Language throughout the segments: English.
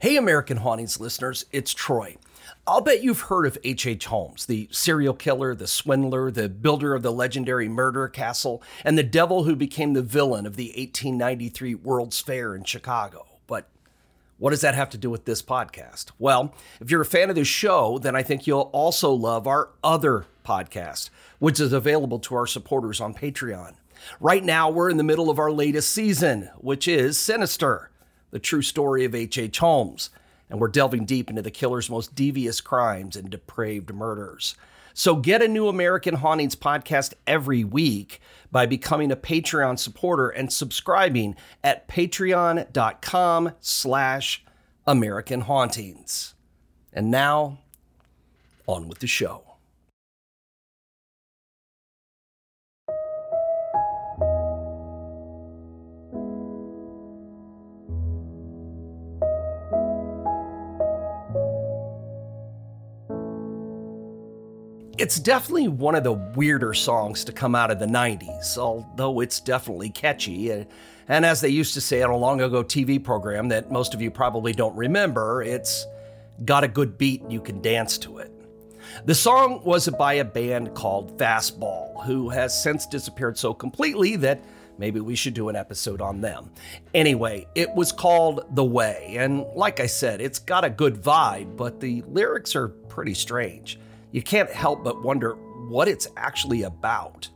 Hey, American Hauntings listeners, it's Troy. I'll bet you've heard of H.H. Holmes, the serial killer, the swindler, the builder of the legendary murder castle, and the devil who became the villain of the 1893 World's Fair in Chicago. But what does that have to do with this podcast? Well, if you're a fan of the show, then I think you'll also love our other podcast, which is available to our supporters on Patreon. Right now, we're in the middle of our latest season, which is Sinister, the true story of H.H. H. Holmes. And we're delving deep into the killer's most devious crimes and depraved murders. So get a new American Hauntings podcast every week by becoming a Patreon supporter and subscribing at patreon.com slash American Hauntings. And now, on with the show. It's definitely one of the weirder songs to come out of the 90s, although it's definitely catchy. Uh, and as they used to say on a long ago TV program that most of you probably don't remember, it's got a good beat you can dance to it. The song was by a band called Fastball, who has since disappeared so completely that maybe we should do an episode on them. Anyway, it was called The Way, and like I said, it's got a good vibe, but the lyrics are pretty strange you can't help but wonder what it's actually about.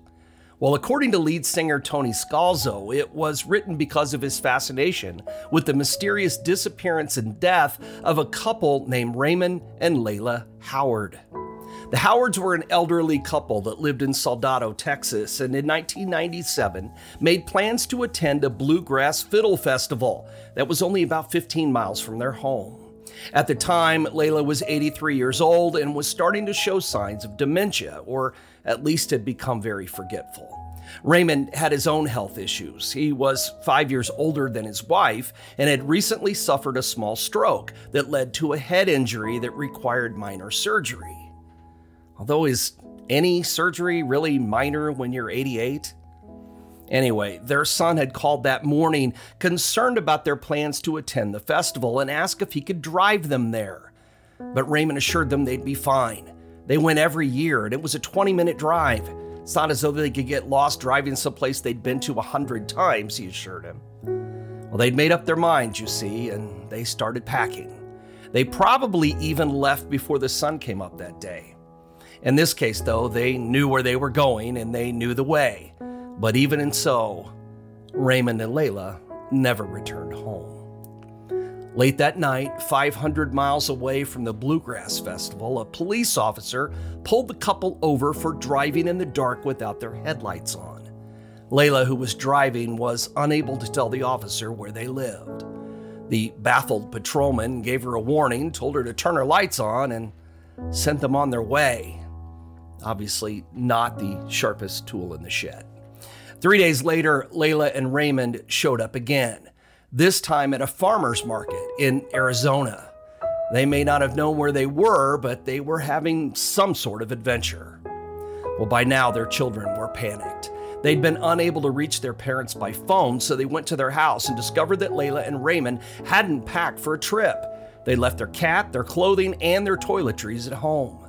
Well, according to lead singer Tony Scalzo, it was written because of his fascination with the mysterious disappearance and death of a couple named Raymond and Layla Howard. The Howards were an elderly couple that lived in Salado, Texas, and in 1997 made plans to attend a bluegrass fiddle festival that was only about 15 miles from their home. At the time, Layla was 83 years old and was starting to show signs of dementia, or at least had become very forgetful. Raymond had his own health issues. He was five years older than his wife and had recently suffered a small stroke that led to a head injury that required minor surgery. Although, is any surgery really minor when you're 88? Anyway, their son had called that morning concerned about their plans to attend the festival and asked if he could drive them there. But Raymond assured them they'd be fine. They went every year and it was a 20 minute drive. It's not as though they could get lost driving someplace they'd been to a hundred times, he assured him. Well, they'd made up their minds, you see, and they started packing. They probably even left before the sun came up that day. In this case, though, they knew where they were going and they knew the way. But even in so, Raymond and Layla never returned home. Late that night, 500 miles away from the Bluegrass Festival, a police officer pulled the couple over for driving in the dark without their headlights on. Layla, who was driving, was unable to tell the officer where they lived. The baffled patrolman gave her a warning, told her to turn her lights on, and sent them on their way. Obviously, not the sharpest tool in the shed. Three days later, Layla and Raymond showed up again, this time at a farmer's market in Arizona. They may not have known where they were, but they were having some sort of adventure. Well, by now, their children were panicked. They'd been unable to reach their parents by phone, so they went to their house and discovered that Layla and Raymond hadn't packed for a trip. They left their cat, their clothing, and their toiletries at home.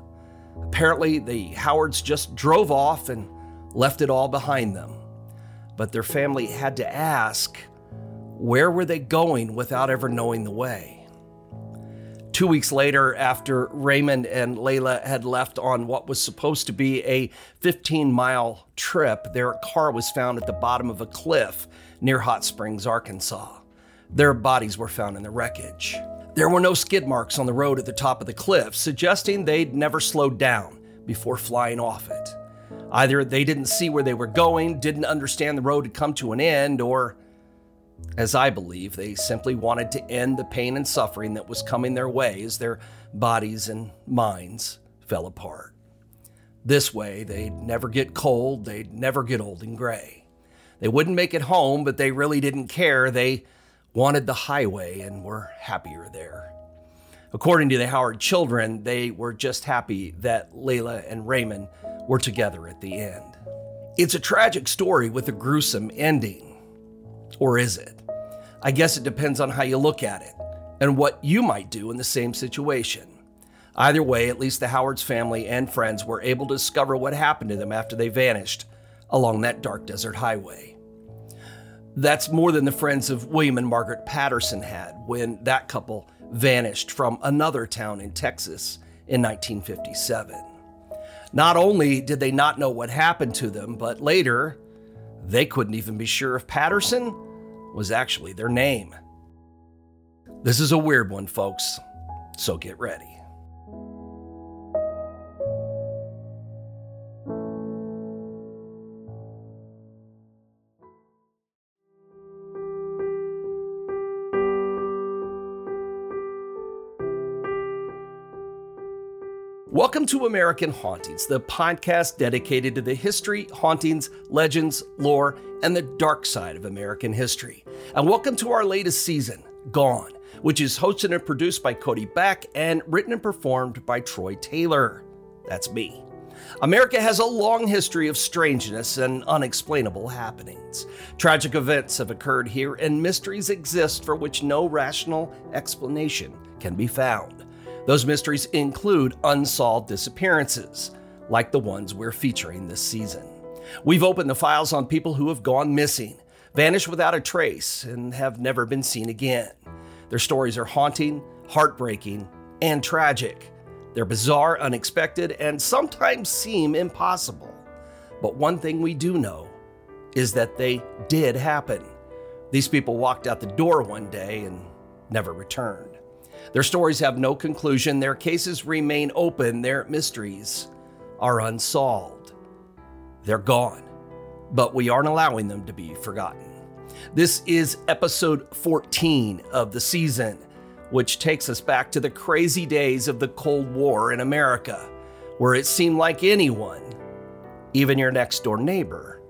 Apparently, the Howards just drove off and left it all behind them but their family had to ask where were they going without ever knowing the way. Two weeks later, after Raymond and Layla had left on what was supposed to be a 15 mile trip, their car was found at the bottom of a cliff near Hot Springs, Arkansas. Their bodies were found in the wreckage. There were no skid marks on the road at the top of the cliff, suggesting they'd never slowed down before flying off it. Either they didn't see where they were going, didn't understand the road had come to an end, or, as I believe, they simply wanted to end the pain and suffering that was coming their way as their bodies and minds fell apart. This way, they'd never get cold, they'd never get old and gray. They wouldn't make it home, but they really didn't care. They wanted the highway and were happier there. According to the Howard children, they were just happy that Layla and Raymond were together at the end. It's a tragic story with a gruesome ending. Or is it? I guess it depends on how you look at it and what you might do in the same situation. Either way, at least the Howard's family and friends were able to discover what happened to them after they vanished along that dark desert highway. That's more than the friends of William and Margaret Patterson had when that couple vanished from another town in Texas in 1957. Not only did they not know what happened to them, but later, they couldn't even be sure if Patterson was actually their name. This is a weird one, folks, so get ready. Welcome to American Hauntings, the podcast dedicated to the history, hauntings, legends, lore, and the dark side of American history. And welcome to our latest season, Gone, which is hosted and produced by Cody Beck and written and performed by Troy Taylor. That's me. America has a long history of strangeness and unexplainable happenings. Tragic events have occurred here, and mysteries exist for which no rational explanation can be found. Those mysteries include unsolved disappearances, like the ones we're featuring this season. We've opened the files on people who have gone missing, vanished without a trace, and have never been seen again. Their stories are haunting, heartbreaking, and tragic. They're bizarre, unexpected, and sometimes seem impossible. But one thing we do know is that they did happen. These people walked out the door one day and never returned. Their stories have no conclusion, their cases remain open, their mysteries are unsolved. They're gone, but we aren't allowing them to be forgotten. This is episode 14 of the season, which takes us back to the crazy days of the Cold War in America, where it seemed like anyone, even your next door neighbor,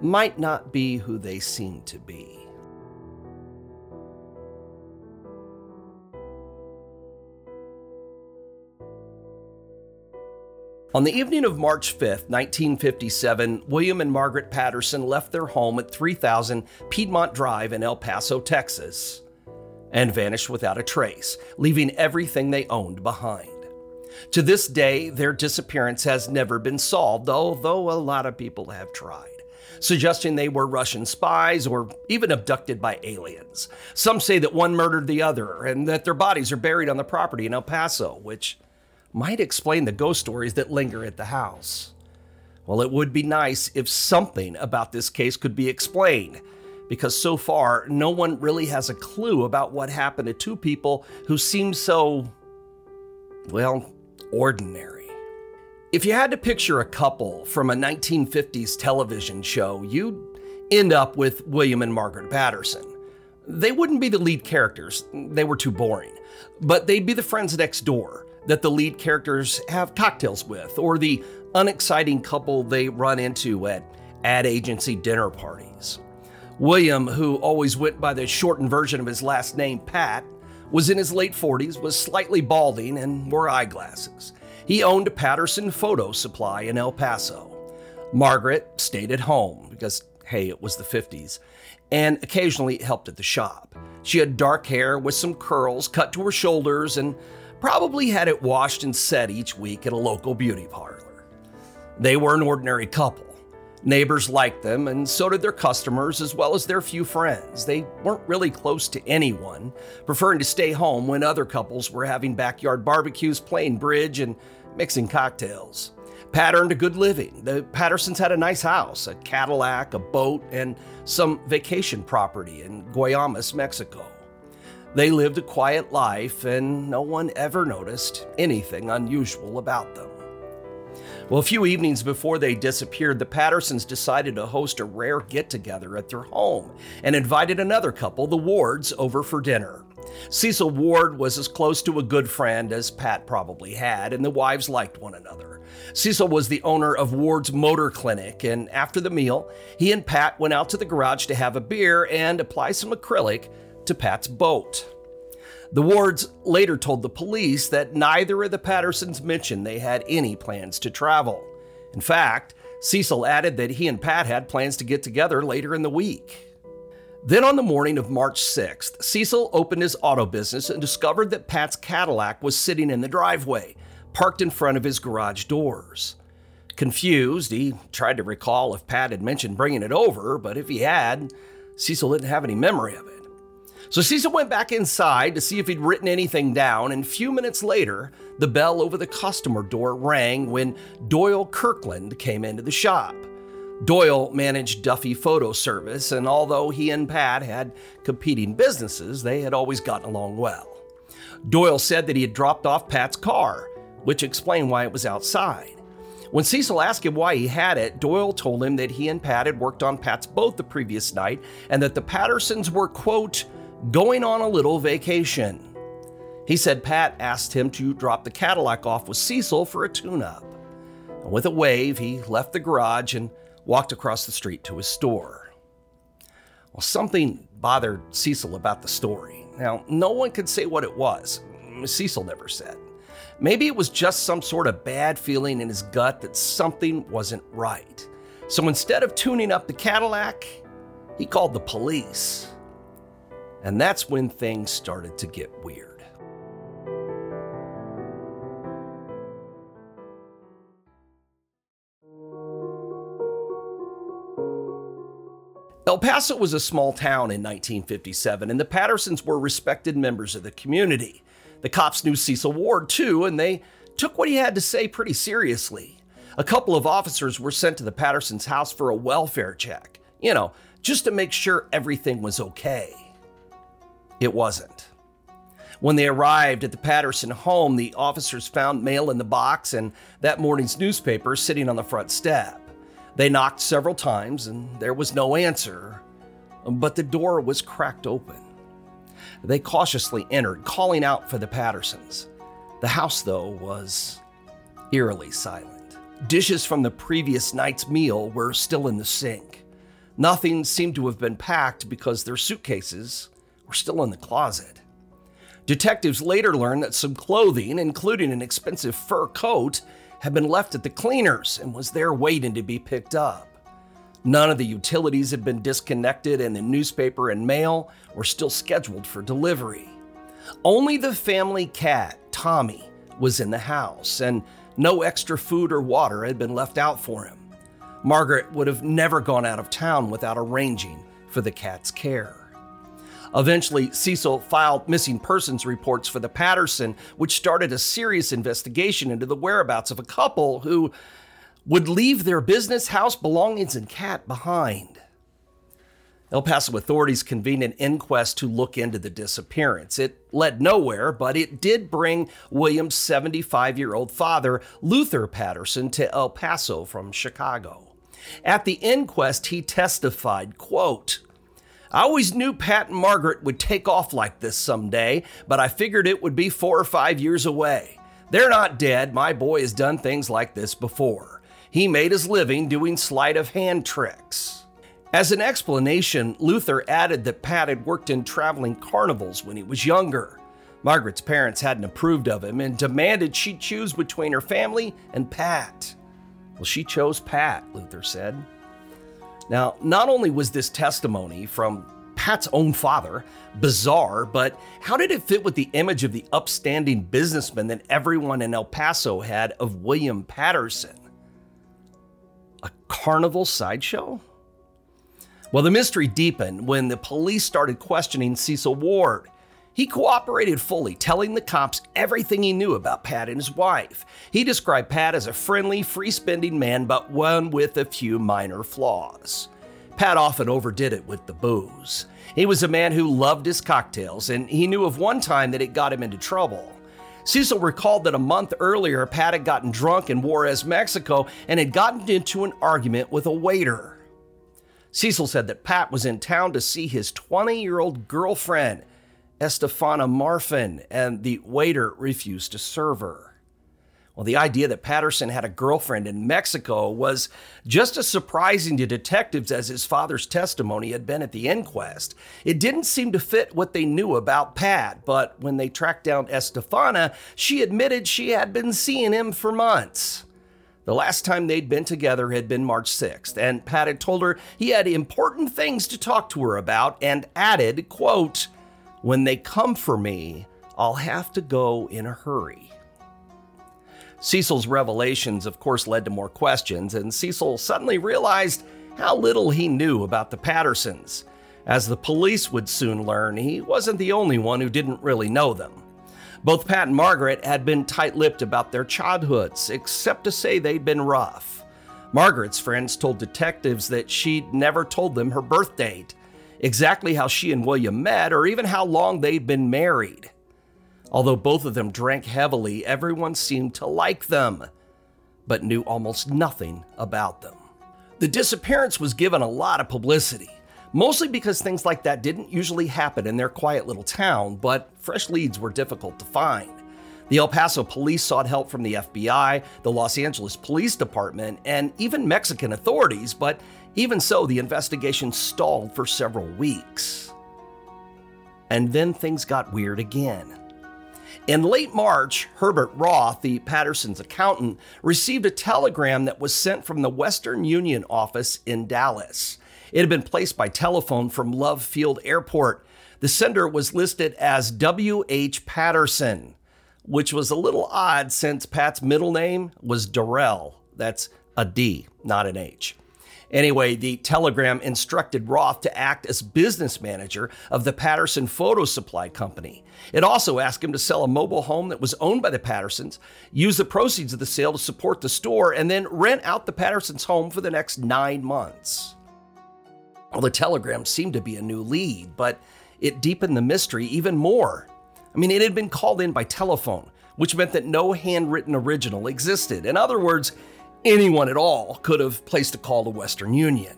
might not be who they seem to be. On the evening of March 5, 1957, William and Margaret Patterson left their home at 3000 Piedmont Drive in El Paso, Texas, and vanished without a trace, leaving everything they owned behind. To this day, their disappearance has never been solved, although a lot of people have tried, suggesting they were Russian spies or even abducted by aliens. Some say that one murdered the other and that their bodies are buried on the property in El Paso, which might explain the ghost stories that linger at the house. Well, it would be nice if something about this case could be explained, because so far, no one really has a clue about what happened to two people who seem so, well, ordinary. If you had to picture a couple from a 1950s television show, you'd end up with William and Margaret Patterson. They wouldn't be the lead characters, they were too boring, but they'd be the friends next door that the lead characters have cocktails with, or the unexciting couple they run into at ad agency dinner parties. William, who always went by the shortened version of his last name, Pat, was in his late 40s, was slightly balding, and wore eyeglasses. He owned a Patterson photo supply in El Paso. Margaret stayed at home because, hey, it was the 50s, and occasionally helped at the shop. She had dark hair with some curls cut to her shoulders and probably had it washed and set each week at a local beauty parlor. They were an ordinary couple. Neighbors liked them, and so did their customers, as well as their few friends. They weren't really close to anyone, preferring to stay home when other couples were having backyard barbecues, playing bridge, and mixing cocktails. Pat earned a good living. The Pattersons had a nice house, a Cadillac, a boat, and some vacation property in Guaymas, Mexico. They lived a quiet life, and no one ever noticed anything unusual about them. Well, a few evenings before they disappeared, the Pattersons decided to host a rare get together at their home and invited another couple, the Wards, over for dinner. Cecil Ward was as close to a good friend as Pat probably had, and the wives liked one another. Cecil was the owner of Ward's Motor Clinic, and after the meal, he and Pat went out to the garage to have a beer and apply some acrylic to Pat's boat. The Wards later told the police that neither of the Pattersons mentioned they had any plans to travel. In fact, Cecil added that he and Pat had plans to get together later in the week. Then on the morning of March 6th, Cecil opened his auto business and discovered that Pat's Cadillac was sitting in the driveway, parked in front of his garage doors. Confused, he tried to recall if Pat had mentioned bringing it over, but if he had, Cecil didn't have any memory of it. So Cecil went back inside to see if he'd written anything down, and a few minutes later, the bell over the customer door rang when Doyle Kirkland came into the shop. Doyle managed Duffy Photo Service, and although he and Pat had competing businesses, they had always gotten along well. Doyle said that he had dropped off Pat's car, which explained why it was outside. When Cecil asked him why he had it, Doyle told him that he and Pat had worked on Pat's boat the previous night and that the Pattersons were, quote, going on a little vacation. He said Pat asked him to drop the Cadillac off with Cecil for a tune up. With a wave, he left the garage and walked across the street to his store. Well, something bothered Cecil about the story. Now, no one could say what it was. Cecil never said. Maybe it was just some sort of bad feeling in his gut that something wasn't right. So instead of tuning up the Cadillac, he called the police. And that's when things started to get weird. El Paso was a small town in 1957, and the Pattersons were respected members of the community. The cops knew Cecil Ward too, and they took what he had to say pretty seriously. A couple of officers were sent to the Pattersons' house for a welfare check, you know, just to make sure everything was okay. It wasn't. When they arrived at the Patterson home, the officers found mail in the box and that morning's newspaper sitting on the front step. They knocked several times and there was no answer, but the door was cracked open. They cautiously entered, calling out for the Pattersons. The house, though, was eerily silent. Dishes from the previous night's meal were still in the sink. Nothing seemed to have been packed because their suitcases were still in the closet. Detectives later learned that some clothing, including an expensive fur coat, had been left at the cleaners and was there waiting to be picked up. None of the utilities had been disconnected, and the newspaper and mail were still scheduled for delivery. Only the family cat, Tommy, was in the house, and no extra food or water had been left out for him. Margaret would have never gone out of town without arranging for the cat's care. Eventually, Cecil filed missing persons reports for the Patterson, which started a serious investigation into the whereabouts of a couple who would leave their business, house, belongings, and cat behind. El Paso authorities convened an inquest to look into the disappearance. It led nowhere, but it did bring William's 75 year old father, Luther Patterson, to El Paso from Chicago. At the inquest, he testified, quote, I always knew Pat and Margaret would take off like this someday, but I figured it would be four or five years away. They're not dead. My boy has done things like this before. He made his living doing sleight of hand tricks. As an explanation, Luther added that Pat had worked in traveling carnivals when he was younger. Margaret's parents hadn't approved of him and demanded she choose between her family and Pat. Well, she chose Pat, Luther said. Now, not only was this testimony from Pat's own father bizarre, but how did it fit with the image of the upstanding businessman that everyone in El Paso had of William Patterson? A carnival sideshow? Well, the mystery deepened when the police started questioning Cecil Ward. He cooperated fully, telling the cops everything he knew about Pat and his wife. He described Pat as a friendly, free spending man, but one with a few minor flaws. Pat often overdid it with the booze. He was a man who loved his cocktails, and he knew of one time that it got him into trouble. Cecil recalled that a month earlier, Pat had gotten drunk in Juarez, Mexico, and had gotten into an argument with a waiter. Cecil said that Pat was in town to see his 20 year old girlfriend Estefana Marfin, and the waiter refused to serve her. Well, the idea that Patterson had a girlfriend in Mexico was just as surprising to detectives as his father's testimony had been at the inquest. It didn't seem to fit what they knew about Pat, but when they tracked down Estefana, she admitted she had been seeing him for months. The last time they'd been together had been March 6th, and Pat had told her he had important things to talk to her about and added, quote, "When they come for me, I'll have to go in a hurry." Cecil's revelations, of course, led to more questions, and Cecil suddenly realized how little he knew about the Pattersons. As the police would soon learn, he wasn't the only one who didn't really know them. Both Pat and Margaret had been tight lipped about their childhoods, except to say they'd been rough. Margaret's friends told detectives that she'd never told them her birth date, exactly how she and William met, or even how long they'd been married. Although both of them drank heavily, everyone seemed to like them, but knew almost nothing about them. The disappearance was given a lot of publicity mostly because things like that didn't usually happen in their quiet little town, but fresh leads were difficult to find. The El Paso police sought help from the FBI, the Los Angeles Police Department, and even Mexican authorities, but even so, the investigation stalled for several weeks. And then things got weird again. In late March, Herbert Roth, the Patterson's accountant, received a telegram that was sent from the Western Union office in Dallas. It had been placed by telephone from Love Field Airport. The sender was listed as W.H. Patterson, which was a little odd since Pat's middle name was Darrell. That's a D, not an H. Anyway, the telegram instructed Roth to act as business manager of the Patterson Photo Supply Company. It also asked him to sell a mobile home that was owned by the Pattersons, use the proceeds of the sale to support the store, and then rent out the Pattersons' home for the next nine months. Well, the telegram seemed to be a new lead, but it deepened the mystery even more. I mean, it had been called in by telephone, which meant that no handwritten original existed. In other words, anyone at all could have placed a call to Western Union.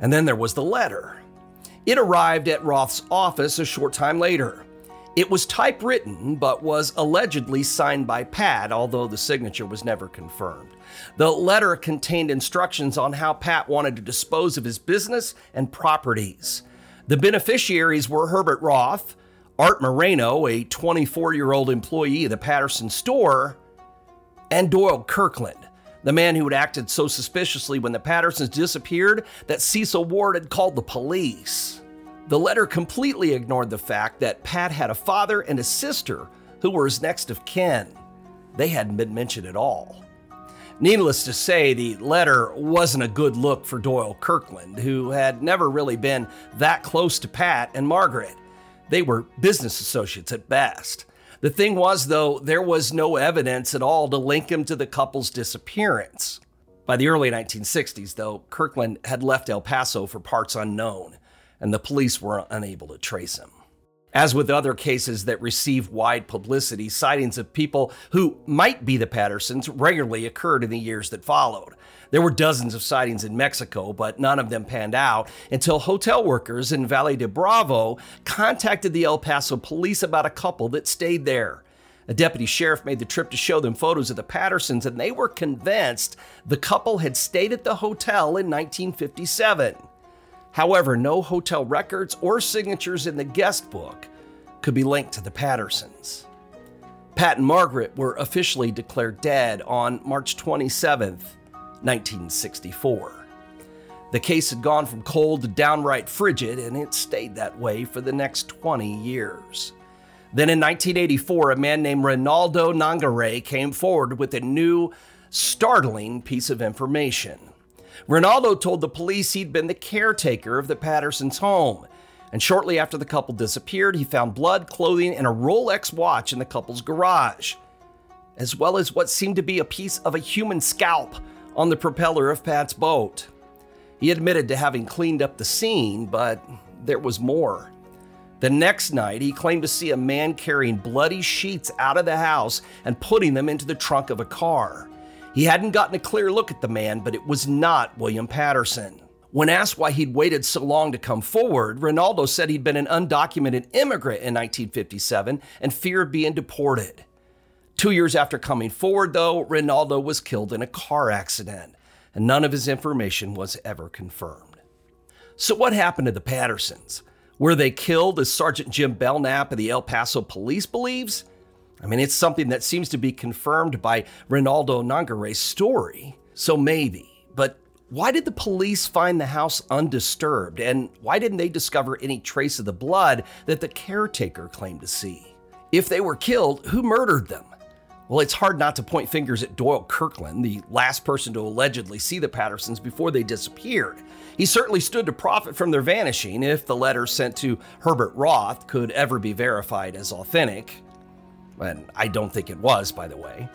And then there was the letter. It arrived at Roth's office a short time later. It was typewritten, but was allegedly signed by Pat, although the signature was never confirmed. The letter contained instructions on how Pat wanted to dispose of his business and properties. The beneficiaries were Herbert Roth, Art Moreno, a 24 year old employee of the Patterson store, and Doyle Kirkland, the man who had acted so suspiciously when the Pattersons disappeared that Cecil Ward had called the police. The letter completely ignored the fact that Pat had a father and a sister who were his next of kin. They hadn't been mentioned at all. Needless to say, the letter wasn't a good look for Doyle Kirkland, who had never really been that close to Pat and Margaret. They were business associates at best. The thing was, though, there was no evidence at all to link him to the couple's disappearance. By the early 1960s, though, Kirkland had left El Paso for parts unknown and the police were unable to trace him. As with other cases that receive wide publicity, sightings of people who might be the Pattersons regularly occurred in the years that followed. There were dozens of sightings in Mexico, but none of them panned out until hotel workers in Valle de Bravo contacted the El Paso police about a couple that stayed there. A deputy sheriff made the trip to show them photos of the Pattersons, and they were convinced the couple had stayed at the hotel in 1957. However, no hotel records or signatures in the guest book could be linked to the Pattersons. Pat and Margaret were officially declared dead on March 27, 1964. The case had gone from cold to downright frigid, and it stayed that way for the next 20 years. Then in 1984, a man named Ronaldo Nongaray came forward with a new, startling piece of information. Ronaldo told the police he'd been the caretaker of the Pattersons' home. And shortly after the couple disappeared, he found blood, clothing, and a Rolex watch in the couple's garage, as well as what seemed to be a piece of a human scalp on the propeller of Pat's boat. He admitted to having cleaned up the scene, but there was more. The next night, he claimed to see a man carrying bloody sheets out of the house and putting them into the trunk of a car. He hadn't gotten a clear look at the man, but it was not William Patterson. When asked why he'd waited so long to come forward, Ronaldo said he'd been an undocumented immigrant in 1957 and feared being deported. Two years after coming forward, though, Ronaldo was killed in a car accident, and none of his information was ever confirmed. So, what happened to the Pattersons? Were they killed, as Sergeant Jim Belknap of the El Paso police believes? I mean, it's something that seems to be confirmed by Ronaldo Nongaray's story, so maybe. But why did the police find the house undisturbed, and why didn't they discover any trace of the blood that the caretaker claimed to see? If they were killed, who murdered them? Well, it's hard not to point fingers at Doyle Kirkland, the last person to allegedly see the Pattersons before they disappeared. He certainly stood to profit from their vanishing if the letter sent to Herbert Roth could ever be verified as authentic. And I don't think it was, by the way.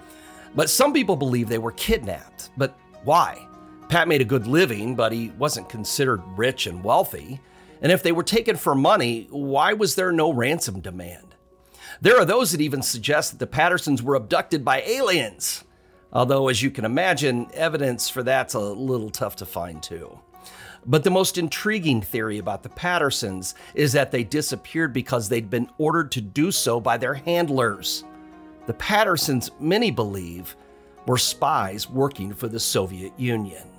But some people believe they were kidnapped. But why? Pat made a good living, but he wasn't considered rich and wealthy. And if they were taken for money, why was there no ransom demand? There are those that even suggest that the Pattersons were abducted by aliens. Although, as you can imagine, evidence for that's a little tough to find too. But the most intriguing theory about the Pattersons is that they disappeared because they'd been ordered to do so by their handlers. The Pattersons, many believe, were spies working for the Soviet Union.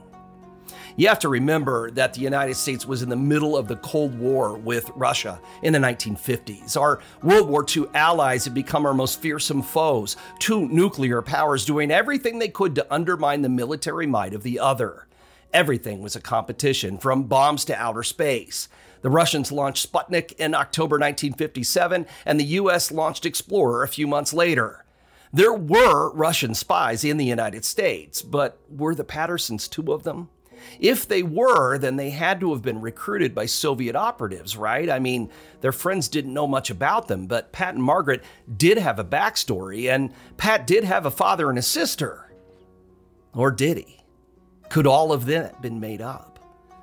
You have to remember that the United States was in the middle of the Cold War with Russia in the 1950s. Our World War II allies had become our most fearsome foes, two nuclear powers doing everything they could to undermine the military might of the other. Everything was a competition, from bombs to outer space. The Russians launched Sputnik in October 1957, and the US launched Explorer a few months later. There were Russian spies in the United States, but were the Pattersons two of them? If they were, then they had to have been recruited by Soviet operatives, right? I mean, their friends didn't know much about them, but Pat and Margaret did have a backstory, and Pat did have a father and a sister. Or did he? Could all of that have been made up?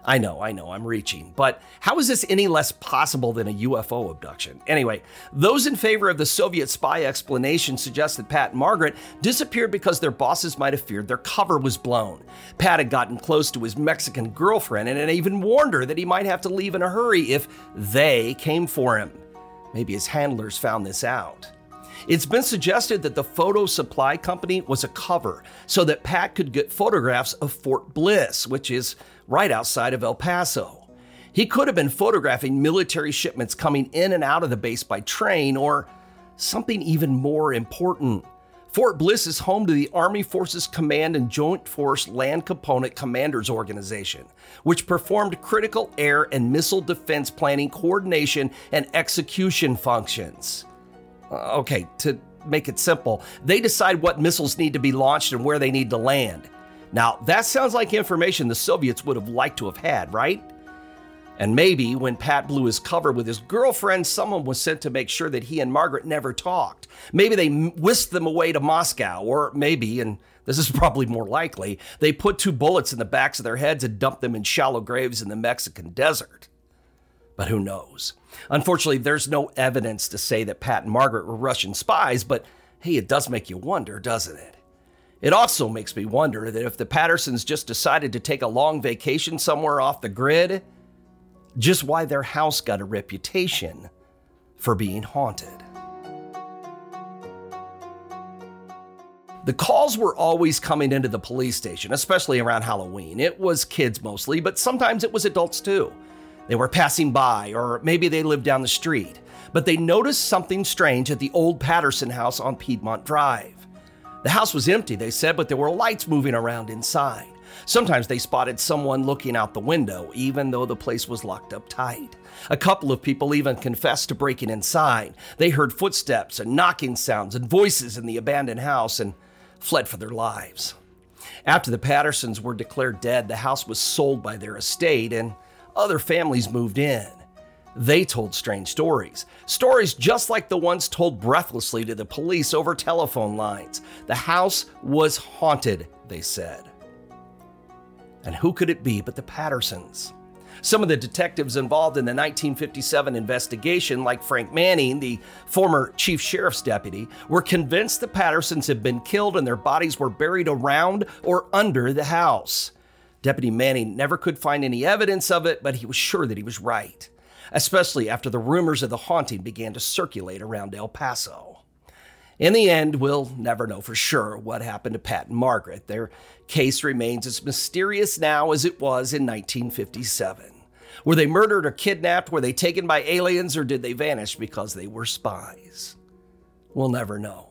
I know, I know, I'm reaching, but how is this any less possible than a UFO abduction? Anyway, those in favor of the Soviet spy explanation suggest that Pat and Margaret disappeared because their bosses might have feared their cover was blown. Pat had gotten close to his Mexican girlfriend and had even warned her that he might have to leave in a hurry if they came for him. Maybe his handlers found this out. It's been suggested that the photo supply company was a cover so that Pat could get photographs of Fort Bliss, which is right outside of El Paso. He could have been photographing military shipments coming in and out of the base by train, or something even more important. Fort Bliss is home to the Army Forces Command and Joint Force Land Component Commanders Organization, which performed critical air and missile defense planning, coordination, and execution functions. Uh, okay, to make it simple, they decide what missiles need to be launched and where they need to land. Now, that sounds like information the Soviets would have liked to have had, right? And maybe when Pat blew his cover with his girlfriend, someone was sent to make sure that he and Margaret never talked. Maybe they whisked them away to Moscow, or maybe, and this is probably more likely, they put two bullets in the backs of their heads and dumped them in shallow graves in the Mexican desert. But who knows? Unfortunately, there's no evidence to say that Pat and Margaret were Russian spies, but hey, it does make you wonder, doesn't it? It also makes me wonder that if the Pattersons just decided to take a long vacation somewhere off the grid, just why their house got a reputation for being haunted. The calls were always coming into the police station, especially around Halloween. It was kids mostly, but sometimes it was adults too. They were passing by, or maybe they lived down the street, but they noticed something strange at the old Patterson house on Piedmont Drive. The house was empty, they said, but there were lights moving around inside. Sometimes they spotted someone looking out the window, even though the place was locked up tight. A couple of people even confessed to breaking inside. They heard footsteps and knocking sounds and voices in the abandoned house and fled for their lives. After the Pattersons were declared dead, the house was sold by their estate and other families moved in. They told strange stories. Stories just like the ones told breathlessly to the police over telephone lines. The house was haunted, they said. And who could it be but the Pattersons? Some of the detectives involved in the 1957 investigation, like Frank Manning, the former chief sheriff's deputy, were convinced the Pattersons had been killed and their bodies were buried around or under the house. Deputy Manning never could find any evidence of it, but he was sure that he was right especially after the rumors of the haunting began to circulate around El Paso. In the end, we'll never know for sure what happened to Pat and Margaret. Their case remains as mysterious now as it was in 1957. Were they murdered or kidnapped? Were they taken by aliens or did they vanish because they were spies? We'll never know.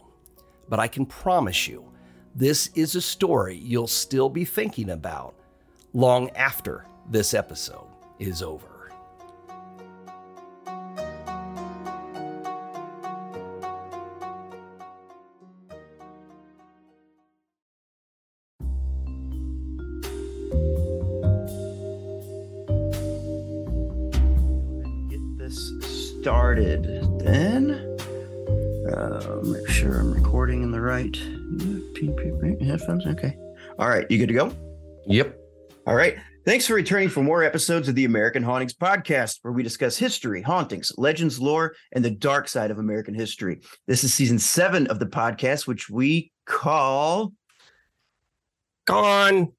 But I can promise you, this is a story you'll still be thinking about long after this episode is over. Started then. Uh, make sure I'm recording in the right headphones. Okay. All right. You good to go? Yep. All right. Thanks for returning for more episodes of the American Hauntings podcast, where we discuss history, hauntings, legends, lore, and the dark side of American history. This is season seven of the podcast, which we call. Gone.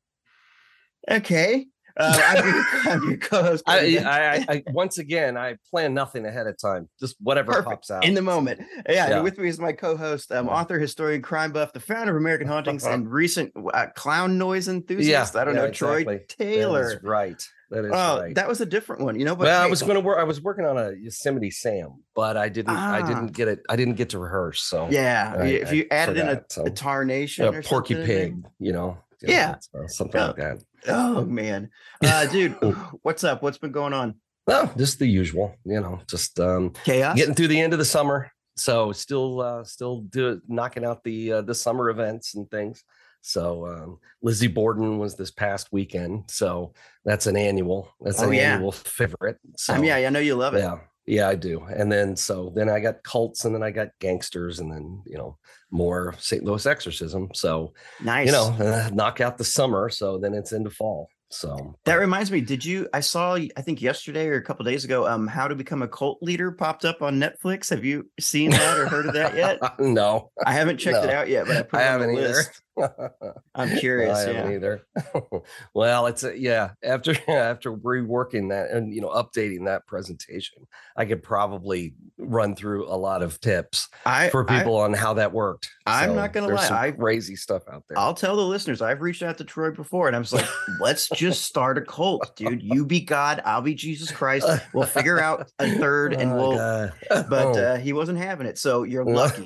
Okay. Uh, I'm, your, I'm your co-host. I, I, I, I, once again, I plan nothing ahead of time. Just whatever Perfect. pops out. in the moment. Yeah, Yeah. and with me is my co-host, um, Yeah. author, historian, crime buff, the founder of American Hauntings, and recent uh, clown noise enthusiast. I don't yeah, know, Troy exactly. That Taylor. is right. That is Oh, right. that was a different one, you know. But well, I was going to work. I was working on a Yosemite Sam, but I didn't. I Ah. didn't get it. I didn't get to rehearse. So yeah, I- if I you added in a, so. a tarnation a or Porky something, Pig, you know. Yeah. so something like that. Oh man, uh, dude, what's up? What's been going on? Well, just the usual, you know. Just um, Chaos. getting through the end of the summer, so still, uh, still do knocking out the uh, the summer events and things. So um, Lizzie Borden was this past weekend, so that's an annual. That's Oh, an yeah. annual favorite. So um, yeah, I know you love it. yeah, yeah, I do. And then so then I got cults, and then I got gangsters, and then you know more St. Louis exorcism. So Nice. you know, uh, knock out the summer. So then it's into fall. So That but- reminds me. Did you? I saw. I think yesterday or a couple days ago. Um, how to become a cult leader popped up on Netflix. Have you seen that or heard of that yet? no, I haven't checked it out yet, but I put I the haven't either. list. I'm curious. I haven't yeah. either. well, it's a, yeah. After after reworking that and you know updating that presentation, I could probably run through a lot of tips I for I- people on how that worked. I'm not gonna there's lie, I- crazy stuff out there. I'll tell the listeners. I've reached out to Troy before, and I was like, "Let's just start a cult, dude. You be God, I'll be Jesus Christ. We'll figure out a third, and Oh, we'll." God. But uh, he wasn't having it, so you're lucky.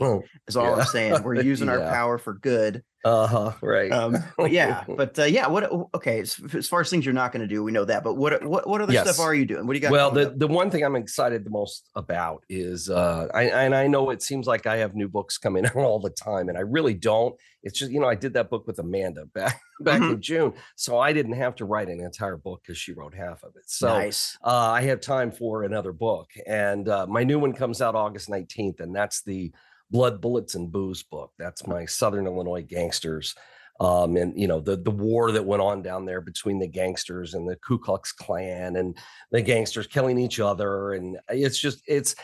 Is all Yeah. I'm saying. We're using our power for good. Uh-huh, right. Um, but yeah, but uh, yeah. What? Okay, as, as far as things you're not going to do, we know that. But what? What? What other Yes. stuff are you doing? What do you got? well the, up? the one thing i'm excited the most about is uh I, and i know it seems like i have new books coming out all the time and i really don't it's just you know i did that book with amanda back back Mhm. in june so i didn't have to write an entire book because she wrote half of it so nice. uh, I have time for another book, and uh, my new one comes out August 19th, and that's the Blood, Bullets, and Booze book. That's my Southern Illinois gangsters, um, and you know the the war that went on down there between the gangsters and the Ku Klux Klan, and the gangsters killing each other, and it's just it's.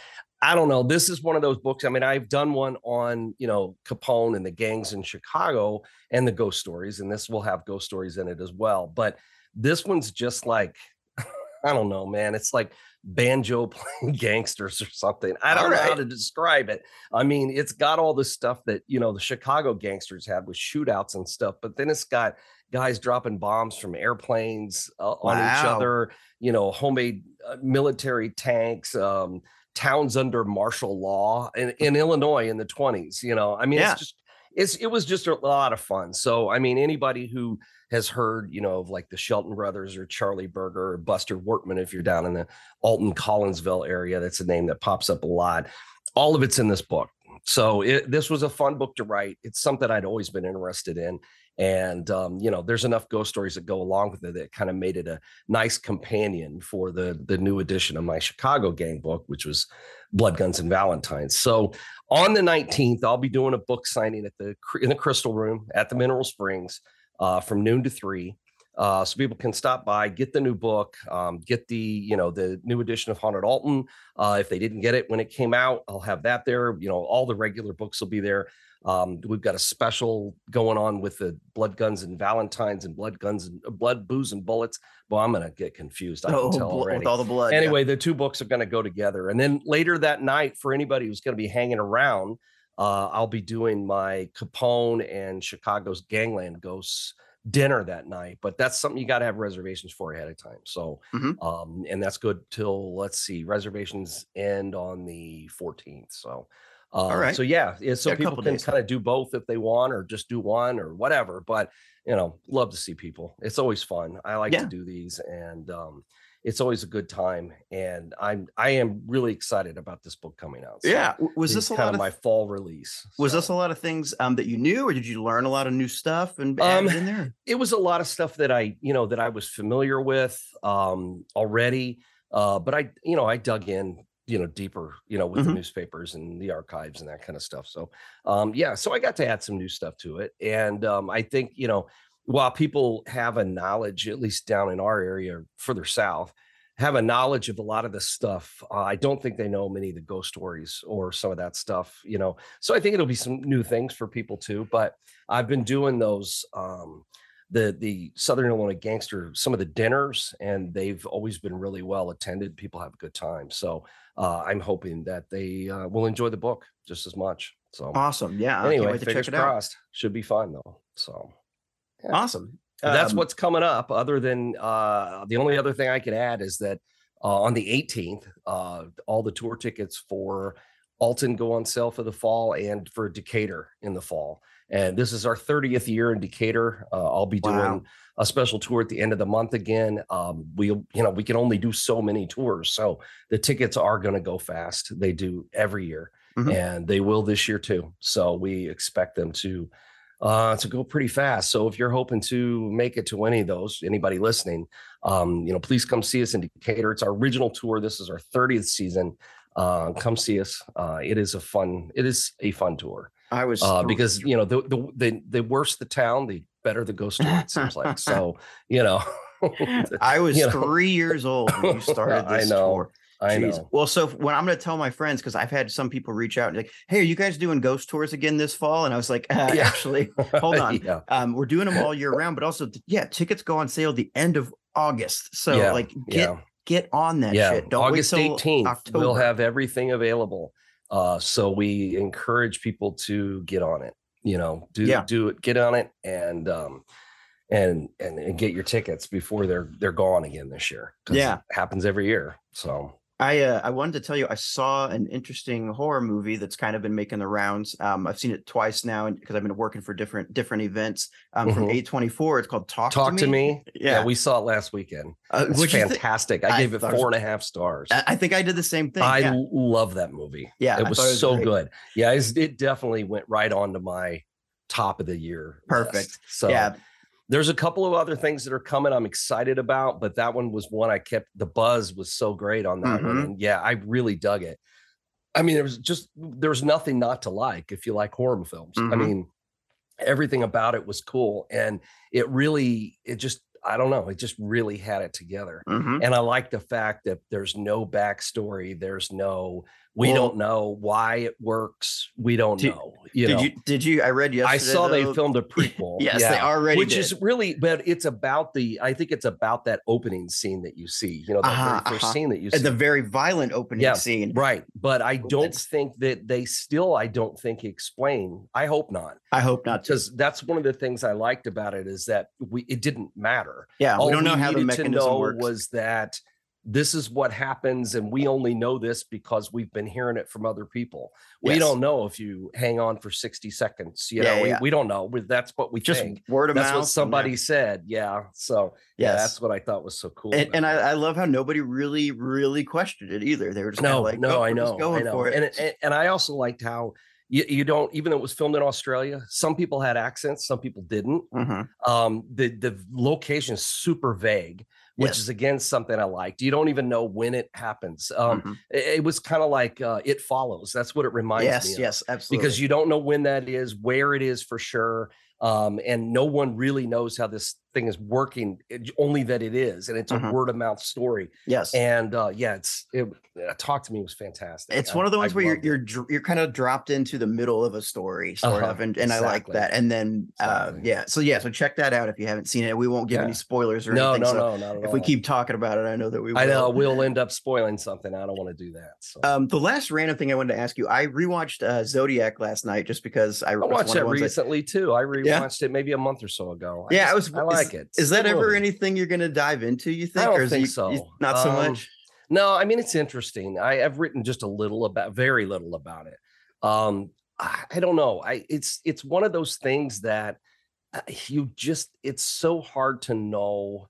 I don't know. This is one of those books. I mean, I've done one on, you know, Capone and the gangs in Chicago and the ghost stories, and this will have ghost stories in it as well. But this one's just like I don't know, man. It's like banjo playing gangsters or something. I don't know how to describe it. I mean, it's got all the stuff that, you know, the Chicago gangsters had with shootouts and stuff, but then it's got guys dropping bombs from airplanes uh, on each other, you know, homemade uh, military tanks, um, towns under martial law in, in Illinois in the 20s, you know. I mean, Yeah. it's just it's it was just a lot of fun. So, I mean, anybody who has heard, you know, of like the Shelton brothers or Charlie Birger or Buster Wortman, if you're down in the Alton Collinsville area, that's a name that pops up a lot. All of it's in this book. So it, this was a fun book to write. It's something I'd always been interested in. And, um, you know, there's enough ghost stories that go along with it that kind of made it a nice companion for the, the new edition of my Chicago gang book, which was Blood, Guns, and Valentines. So on the 19th, I'll be doing a book signing at the in the Crystal Room at the Mineral Springs uh, from noon to three. Uh, so people can stop by, get the new book, um, get the you know the new edition of Haunted Alton. Uh, if they didn't get it when it came out, I'll have that there. You know, all the regular books will be there. Um, we've got a special going on with the Blood Guns and Valentines and Blood Guns and uh, Blood Booze and Bullets. Well, I'm gonna get confused. I Oh, can tell already with all the blood. yeah. anyway, the two books are going to go together. And then later that night, for anybody who's going to be hanging around, uh, I'll be doing my Capone and Chicago's Gangland Ghosts dinner that night. But that's something you got to have reservations for ahead of time. So, Mhm. um, and that's good till let's see, reservations end on the 14th. So, Uh, All right. So yeah, yeah so a people can kind of do both if they want, or just do one or whatever. But you know, love to see people. It's always fun. I like Yeah. to do these, and um, it's always a good time. And I'm I am really excited about this book coming out. So Yeah. Was this a kind lot of of my fall release? was so. this a lot of things um, that you knew, or did you learn a lot of new stuff and Um, in there? it was a lot of stuff that I, you know, that I was familiar with um, already. Uh, but I, you know, I dug in, you know, deeper, you know, with Mhm. the newspapers and the archives and that kind of stuff. So, um, yeah, so I got to add some new stuff to it. And um, I think, you know, while people have a knowledge, at least down in our area further south, have a knowledge of a lot of this stuff, uh, I don't think they know many of the ghost stories or some of that stuff, you know. So I think it'll be some new things for people too. But I've been doing those. Um, the the Southern Illinois gangster some of the dinners, and they've always been really well attended. People have a good time, so uh, I'm hoping that they uh, will enjoy the book just as much. So Awesome. Yeah. Anyway, fingers it out. crossed. Should be fun though. So yeah. Awesome. that's Um, what's coming up. Other than uh, the only other thing I could add is that uh, on the 18th, uh, all the tour tickets for Alton go on sale for the fall and for Decatur in the fall. And this is our 30th year in Decatur. Uh, I'll be doing Wow. a special tour at the end of the month again. Um, we'll, you know, we can only do so many tours, so the tickets are going to go fast. They do every year, Mhm. and they will this year too. So we expect them to uh, to go pretty fast. So if you're hoping to make it to any of those, anybody listening, um, you know, please come see us in Decatur. It's our original tour. This is our 30th season. Uh, come see us. Uh, it is a fun. It is a fun tour I was uh, because you know the, the the the worse the town, the better the ghost story. It seems like so. You know, I was you know. three years old when you started I this know. tour. I Jeez. know. Well, so when I'm going to tell my friends, because I've had some people reach out and like, "Hey, are you guys doing ghost tours again this fall?" And I was like, uh, Yeah. "Actually, hold on. yeah. um, we're doing them all year round, but also, yeah, tickets go on sale the end of August. So, Yeah, like, get get on that shit. Don't August wait till 18th, October. we'll have everything available. Uh, so we encourage people to get on it. You know, do do it, get on it, and um, and and and get your tickets before they're they're gone again this year. Yeah. it happens every year. So I uh, I wanted to tell you I saw an interesting horror movie that's kind of been making the rounds. Um, I've seen it twice now because I've been working for different different events. Um, from Mhm. A24, it's called Talk, talk to me. Yeah, we saw it last weekend. uh, It's what'd you thi- fantastic. I I gave it it four and a half stars. I I think I did the same thing. I yeah. love that movie. Yeah, it was, it was so great. good. Yeah, it's, it definitely went right on to my top of the year. Perfect. list. So yeah, there's a couple of other things that are coming. I'm excited about, but that one was one I kept. The buzz was so great on that one, Mhm. and yeah, I really dug it. I mean, there was just there's nothing not to like if you like horror films. I Mhm. mean, everything about it was cool, and it really, it just, I don't know, it just really had it together. mhm. And I like the fact that there's no backstory. There's no, we Well- don't know why it works. We don't know. You did know, you did you? I read yesterday. I saw they filmed a prequel. Yes, they already which did. is really, but it's about the. I think it's about that opening scene that you see. You know, that Uh-huh, very 1st uh-huh. scene that you And see. the very violent opening Yeah, scene. right, but I don't That's- think that they still. I don't think explain. I hope not, I hope not because that's one of the things I liked about it is that we it didn't matter Yeah, we don't know how the mechanism to know works. was that this is what happens and we only know this because we've been hearing it from other people we Yes. don't know if you hang on for 60 seconds you Yeah, know yeah, we, we don't know that's what we just think word of that's mouth. what somebody said yeah so yeah that's what i thought was so cool And, and I. I love how nobody really, really questioned it either. They were just no like, no "Oh, i know i going know for it." and, and and i also liked how you, you don't even though it was filmed in australia some people had accents some people didn't Mhm. um the the location is super vague which Yes. is again something i liked you don't even know when it happens um Mhm. it, it was kind of like uh it follows that's what it reminds me yes, yes, absolutely. because you don't know when that is where it is for sure um and no one really knows how this thing is working it- only that it is and it's a Mhm. word of mouth story yes, and uh yeah it's it uh, talk to me was fantastic it's I- one of the I ones where you're it. you're dr- you're kind of dropped into the middle of a story, sort Uh-huh, of, and, and I like that. And then, uh, yeah, so yeah, so check that out if you haven't seen it. We won't give any spoilers or no anything. no so no if we keep talking about it, I know that we. Will. i know we'll end up spoiling something i don't want to do that so Um, the last random thing I wanted to ask you, I rewatched uh, Zodiac last night just because I, I watched that recently too. I rewatched Yeah? it maybe a month or so ago. Yeah, I was. I like it. It's that ever anything you're going to dive into? You think? I don't or is think you- so. you- not so Um, much. No, I mean it's interesting. I have written just a little about, very little about it. Um, I, I don't know. I it's it's one of those things that uh, you just it's so hard to know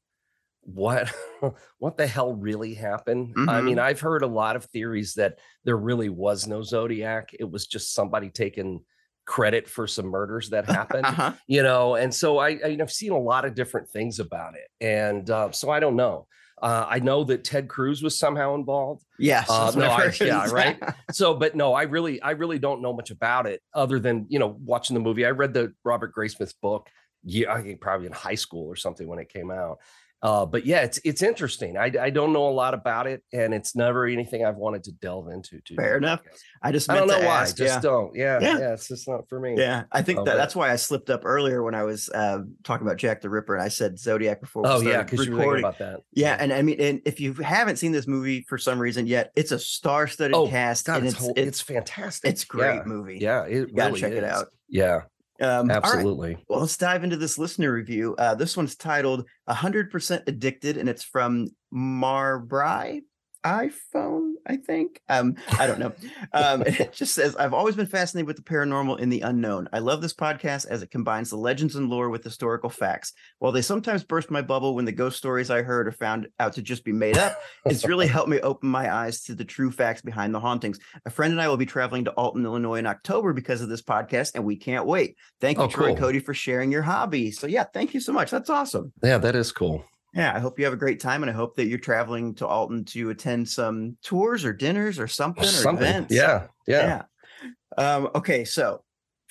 what what the hell really happened. I mean, Mhm. I've heard a lot of theories that there really was no zodiac. It was just somebody taking credit for some murders that happened Uh-huh. you know and so i, I have seen a lot of different things about it and uh, so i don't know uh, i know that ted cruz was somehow involved Yes. Uh, no, I- yeah, right. so but no i really i really don't know much about it other than you know watching the movie i read the robert graysmith's book yeah i think probably in high school or something when it came out uh, but yeah it's it's interesting I, I don't know a lot about it and it's never anything i've wanted to delve into too Fair enough. I just i don't know why ask, just yeah. don't yeah, Yeah. yeah it's just not for me Yeah, I think Oh, that but- that's why I slipped up earlier when I was uh, talking about Jack the Ripper and I said Zodiac before. we oh yeah because you were thinking about that Yeah, and I mean, and if you haven't seen this movie for some reason yet, it's a star-studded Oh, cast, God, and it's, it's whole- it's it's fantastic. it's great Yeah. movie. Yeah, it you gotta really check it out. Yeah, Um, all right. absolutely. Well, let's dive into this listener review. Uh, this one's titled "100% Addicted," and it's from Marbry iPhone, I think. Um, I don't know. Um, it just says, "I've always been fascinated with the paranormal and the unknown. I love this podcast as it combines the legends and lore with historical facts. While they sometimes burst my bubble when the ghost stories I heard are found out to just be made up, it's really helped me open my eyes to the true facts behind the hauntings. A friend and I will be traveling to Alton, Illinois in October because of this podcast, and we can't wait. Thank you, Oh, Troy cool. Cody, for sharing your hobby. So, yeah, thank you so much. That's awesome. Yeah, that is cool. Yeah, I hope you have a great time, and I hope that you're traveling to Alton to attend some tours or dinners or something or Something. events. Yeah, yeah. Yeah. Um, okay, so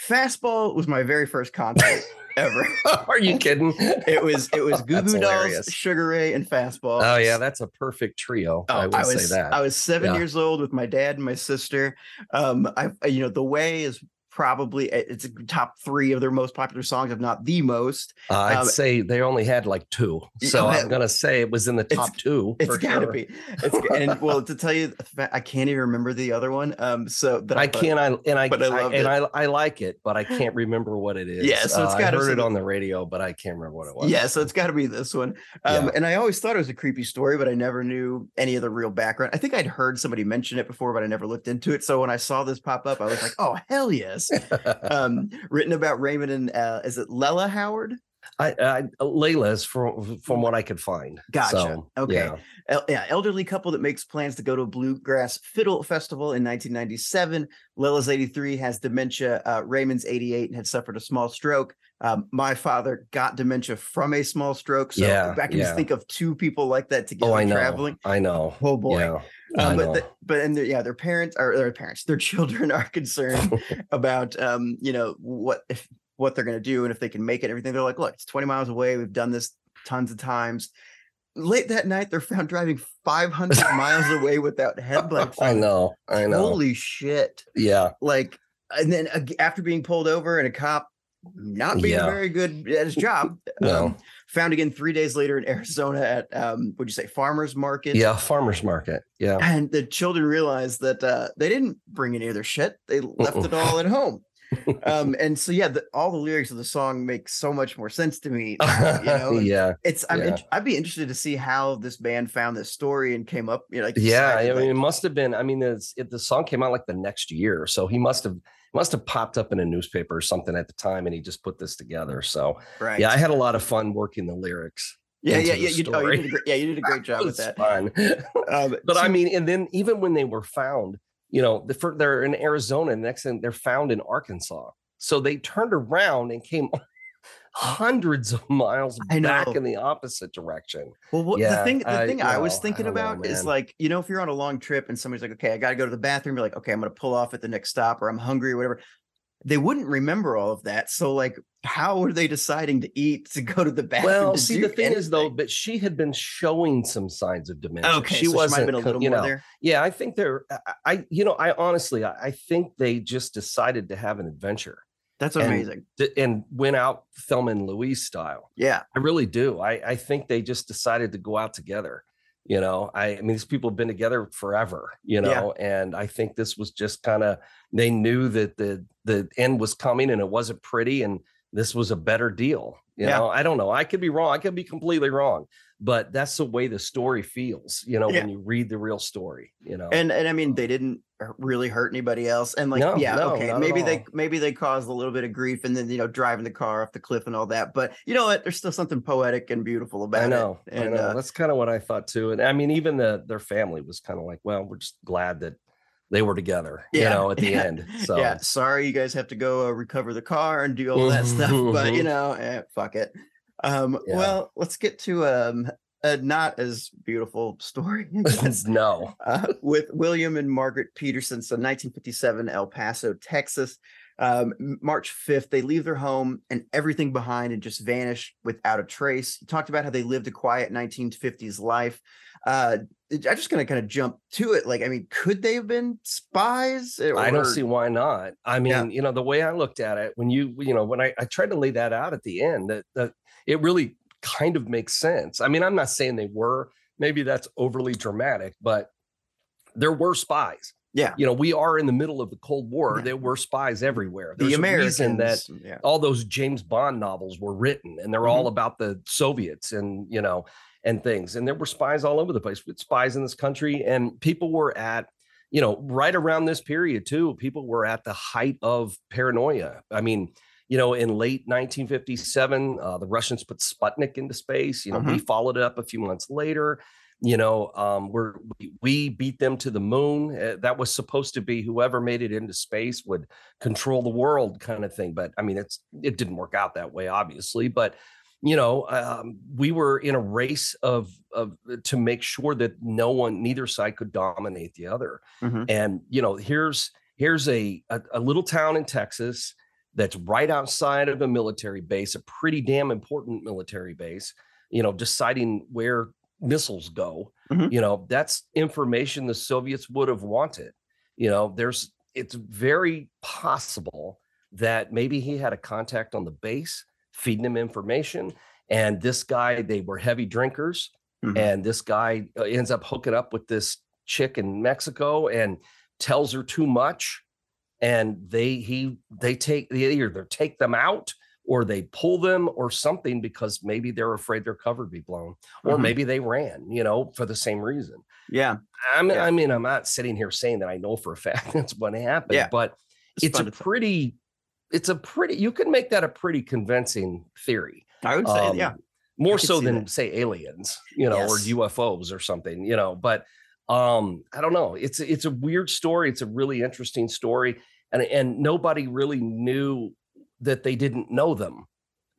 Fastball was my very first concert ever. Are you kidding? It was it was Goo Goo Dolls. Sugar Ray, and Fastball. Oh yeah, that's a perfect trio. Oh, I would was say that. I was seven Yeah. years old with my dad and my sister. Um, I you know the way is probably it's a top three of their most popular songs, if not the most. Uh, I'd um, say they only had like two, so oh, I'm gonna say it was in the it's- top two. It's for gotta sure. be. It's and well to tell you, I can't even remember the other one. Um, so that I can't. I and I, but I I- and. I I like it, but I can't remember what it is. Yeah, so it's Uh, I heard be it on the radio, but I can't remember what it was. Yeah, so it's got to be this one. Um, Yeah. And I always thought it was a creepy story, but I never knew any of the real background. I think I'd heard somebody mention it before, but I never looked into it. So when I saw this pop up, I was like, "Oh hell yes!" um, written about Raymond and uh, is it Lella Howard? I, I Layla's from from what I could find. Gotcha. So, Okay. yeah. El- yeah, elderly couple that makes plans to go to a bluegrass fiddle festival in 1997. Lila's 83 has dementia. Uh, Raymond's 88 and had suffered a small stroke. Um, my father got dementia from a small stroke. So Yeah, I can just think of two people like that together Oh, I know. traveling. I know. Oh boy. Yeah. Um, but the, but and their, yeah, their parents are their parents, their children are concerned about um, you know, what if what they're gonna do and if they can make it, everything. They're like, look, it's 20 miles away. We've done this tons of times. Late that night, they're found driving 500 miles away without headlights. I know. I know. Holy shit! yeah. Like, and then after being pulled over and a cop not being Yeah. very good at his job, No. um, found again three days later in Arizona at um, would you say farmers market? Yeah. Farmers market. Yeah. And the children realized that uh, they didn't bring any of their shit; they left it all at home. Um, and so, yeah, the, all the lyrics of the song make so much more sense to me. you know, yeah. it's I'm yeah. int- I'd be interested to see how this band found this story and came up. You know, like Yeah. I mean, it must have been. I mean, it's, it, the song came out like the next year, so he must have must have popped up in a newspaper or something at the time, and he just put this together. So right? yeah, I had a lot of fun working the lyrics. yeah, yeah, yeah. You, oh, you did a great, yeah, you did a great job with that. fun. Um, but I mean, and then even when they were found, you know, the, they're in Arizona, and the next thing they're found in Arkansas. So they turned around and came hundreds of miles back in the opposite direction. Well, what, the thing, the I- thing I was no, I thinking know, about is like, you know, if you're on a long trip and somebody's like, okay, I got to go to the bathroom, you're like, okay, I'm going to pull off at the next stop or I'm hungry or whatever. They wouldn't remember all of that. So, like, how are they deciding to eat to go to the bathroom? Well, see, the thing is though, anything? but she had been showing some signs of dementia. okay, she so wasn't, might have been a little you more know, there. Yeah, I think they're. I- I, you know, I honestly, I I think they just decided to have an adventure That's amazing. d- and went out Thelma and Louise style. Yeah. I really do. I, I think they just decided to go out together. You know, I, I mean, these people have been together forever, you Yeah. know, and I think this was just kind of, they knew that the, the end was coming and it wasn't pretty and this was a better deal. You Yeah. know, I don't know. I could be wrong. I could be completely wrong, but that's the way the story feels, you know, Yeah. when you read the real story, you know. And and I mean they didn't really hurt anybody else. And like No, yeah, no, okay, maybe they maybe they caused a little bit of grief and then you know driving the car off the cliff and all that. But you know what? There's still something poetic and beautiful about I know, it. And I know. uh, That's kind of what I thought too. And I mean, even the their family was kind of like, well, we're just glad that they were together, you know, at the yeah, end. So yeah, sorry you guys have to go uh, recover the car and do all that stuff, but you know, eh, fuck it. Um, Yeah. well, let's get to um a not as beautiful story. No. uh, with William and Margaret Patterson. So 1957, El Paso, Texas. Um, March 5th, they leave their home and everything behind and just vanish without a trace. He talked about how they lived a quiet 1950s life. Uh, I'm just going to kind of jump to it. Like, I mean, could they have been spies? I don't see why not. I mean, Yeah. you know, the way I looked at it, when you, you know, when I, I tried to lay that out at the end, that, that it really kind of makes sense. I mean, I'm not saying they were, maybe that's overly dramatic, but there were spies. Yeah. You know, we are in the middle of the Cold War. Yeah. There were spies everywhere. the There's a Americans. reason that yeah. all those James Bond novels were written and they're Mm-hmm. all about the Soviets and you know and things and there were spies all over the place with spies in this country and people were at you know right around this period too people were at the height of paranoia i mean you know in late 1957 uh, the russians put sputnik into space you know we followed it up a few months later you know um we're we, we beat them to the moon Uh, that was supposed to be whoever made it into space would control the world kind of thing but i mean it's it didn't work out that way obviously but you know um, we were in a race of of to make sure that no one neither side could dominate the other Mhm. and you know here's here's a, a a little town in texas that's right outside of a military base a pretty damn important military base you know deciding where missiles go Mhm. you know that's information the soviets would have wanted you know there's it's very possible that maybe he had a contact on the base feeding him information and this guy they were heavy drinkers Mhm. and this guy uh, ends up hooking up with this chick in mexico and tells her too much and they he they take they either take them out or they pull them or something because maybe they're afraid their cover would be blown or Mhm. maybe they ran you know for the same reason Yeah. I mean, Yeah. I mean, I'm not sitting here saying that I know for a fact that's what happened, Yeah. but It's it's, a pretty, it's a pretty, you can make that a pretty convincing theory. I would say, um, yeah. More so than that. say aliens, you know, or UFOs or something, you know, but um, I don't know. It's it's a weird story. It's a really interesting story. And and nobody really knew that they didn't know them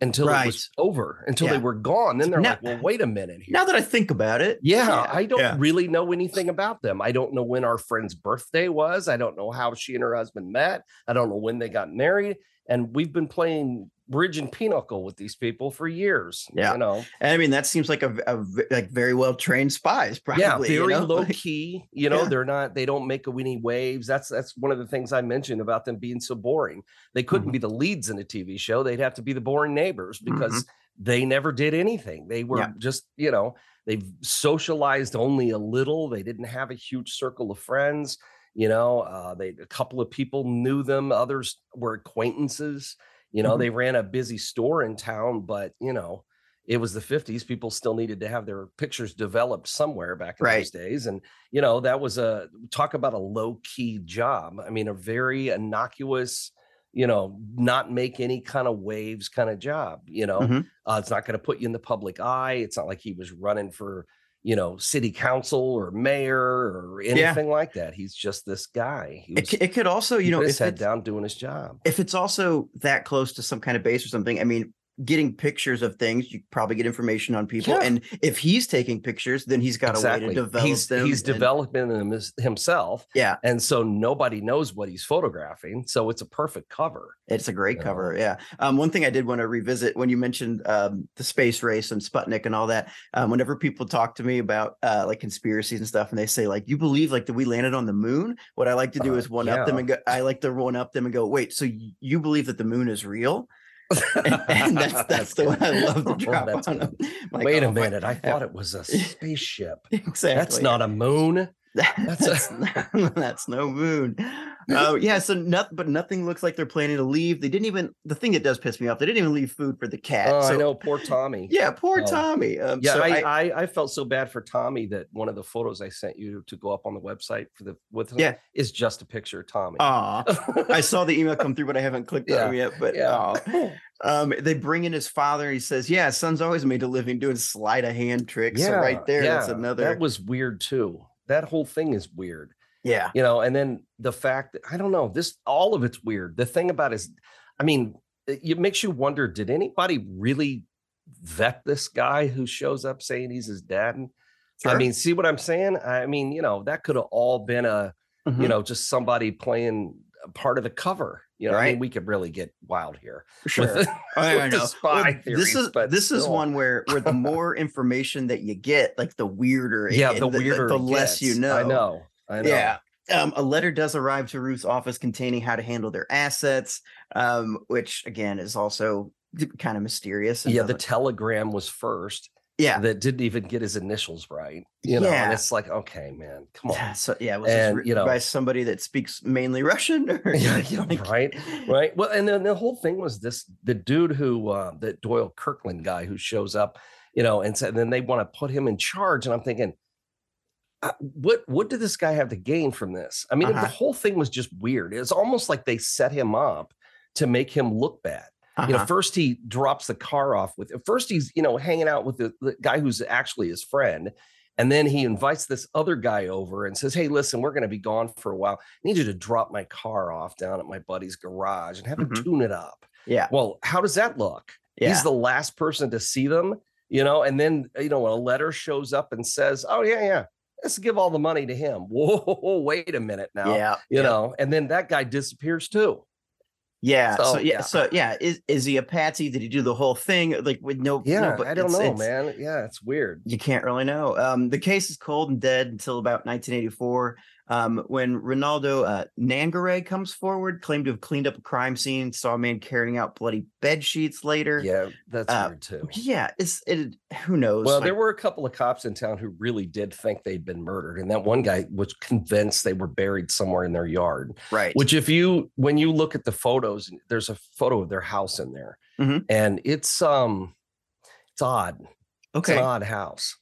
until it was over, until Yeah. they were gone. Then they're Now- like, well, wait a minute here. Now that I think about it, Yeah, I don't yeah. really know anything about them. I don't know when our friend's birthday was. I don't know how she and her husband met. I don't know when they got married. And we've been playing bridge and pinochle with these people for years. Yeah. You know, And I mean, that seems like a like very well trained spies, probably. yeah, you very know? low key. You know, Yeah. they're not, they don't make any waves. That's that's one of the things I mentioned about them being so boring. They couldn't Mm-hmm. be the leads in a TV show. They'd have to be the boring neighbors because they never did anything. They were Yeah. just, you know, they've socialized only a little. They didn't have a huge circle of friends. You know, uh, they a couple of people knew them. Others were acquaintances. You know, Mhm. they ran a busy store in town, but you know, it was the 50s. People still needed to have their pictures developed somewhere back in Right. those days. And, you know, that was a talk about a low key job. I mean, a very innocuous, you know, not make any kind of waves kind of job, you know. Mhm. Uh, it's not going to put you in the public eye. It's not like he was running for, you know, city council or mayor or anything like that. He's just this guy. He It, was c- it could also, you you know, his head down doing his job. if it's also that close to some kind of base or something, I mean, getting pictures of things, you probably get information on people. Yeah. And if he's taking pictures, then he's got a way to develop he's them. he's and- developing them himself, Yeah, and so nobody knows what he's photographing. So it's a perfect cover. it's a great you cover. Yeah. Um, one thing I did want to revisit when you mentioned um, the space race and Sputnik and all that. Um, whenever people talk to me about uh, like conspiracies and stuff, and they say like, "You believe like that we landed on the moon?" What I like to do Uh, is one up them and go. I like to one up them and go, "Wait, so you believe that the moon is real?" And, and that's that's the one I love to Oh, drop that's on them. Like, Wait oh, a minute, I thought it was a spaceship. Exactly. That's not a moon. That's that's, that's no moon. Oh yeah, so nothing, but nothing looks like they're planning to leave. They didn't even. The thing that does piss me off, they didn't even leave food for the cat. Oh, so, I know, poor Tommy. Yeah, poor Oh. Tommy. Um, Yeah, so I, I, I felt so bad for Tommy that one of the photos I sent you to go up on the website for the with him Yeah. is just a picture of Tommy. Ah, I saw the email come through, but I haven't clicked on Yeah, them yet. But yeah. aw. um, they bring in his father. He says, "Yeah, son's always made a living doing sleight of hand tricks." so right there, that's yeah, another. That was weird too. That whole thing is weird. yeah, you know and then the fact that i don't know this all of it's weird the thing about is i mean it, makes you wonder did anybody really vet this guy who shows up saying he's his dad and i mean see what i'm saying i mean you know that could have all been a Mhm. you know just somebody playing part of the cover you know i mean Right. we could really get wild here sure. with, I with the know. Well, this is this is one where where the more information that you get, like the weirder. it- yeah it- the weirder the, it less you know. i know i know Yeah. Um, a letter does arrive to Ruth's office containing how to handle their assets, um, which again is also kind of mysterious. yeah the telegram was first yeah. that didn't even get his initials right. You know, and it's like, okay, man, come on. So yeah, was this And, written you know- by somebody that speaks mainly Russian? Or Yeah, yeah, like- right, right. Well, and then the whole thing was this: the dude who, uh, that Doyle Kirkland guy who shows up, you know, and, so, then they want to put him in charge, and I'm thinking, uh, what what did this guy have to gain from this? I mean, Uh-huh. the whole thing was just weird. It's almost like they set him up to make him look bad. You know, Uh-huh. first he drops the car off with. First he's you know hanging out with the, the guy who's actually his friend, and then he invites this other guy over and says, "Hey, listen, we're going to be gone for a while. I need you to drop my car off down at my buddy's garage and have him Mhm. tune it up." yeah, Well, how does that look? yeah, He's the last person to see them, you know, and then you know when a letter shows up and says, "Oh yeah, yeah, let's give all the money to him." Whoa, wait a minute now, yeah, you yeah. know, and then that guy disappears too. Yeah. So, So, yeah, yeah. So yeah, is is he a patsy? Did he do the whole thing like with no? Yeah, no, but I don't it's- know, it's- man. Yeah, it's weird. You can't really know. Um, the case is cold and dead until about 1984, um, when Ronaldo uh, Nongaray comes forward, claimed to have cleaned up a crime scene, saw a man carrying out bloody bed sheets later. Yeah, that's Uh, weird too. Yeah, it's it. Who knows? Well, Like, there were a couple of cops in town who really did think they'd been murdered, and that one guy was convinced they were buried somewhere in their yard. right. Which, if you when you look at the photos, there's a photo of their house in there, Mhm. and it's um, it's odd. It's okay. an odd house.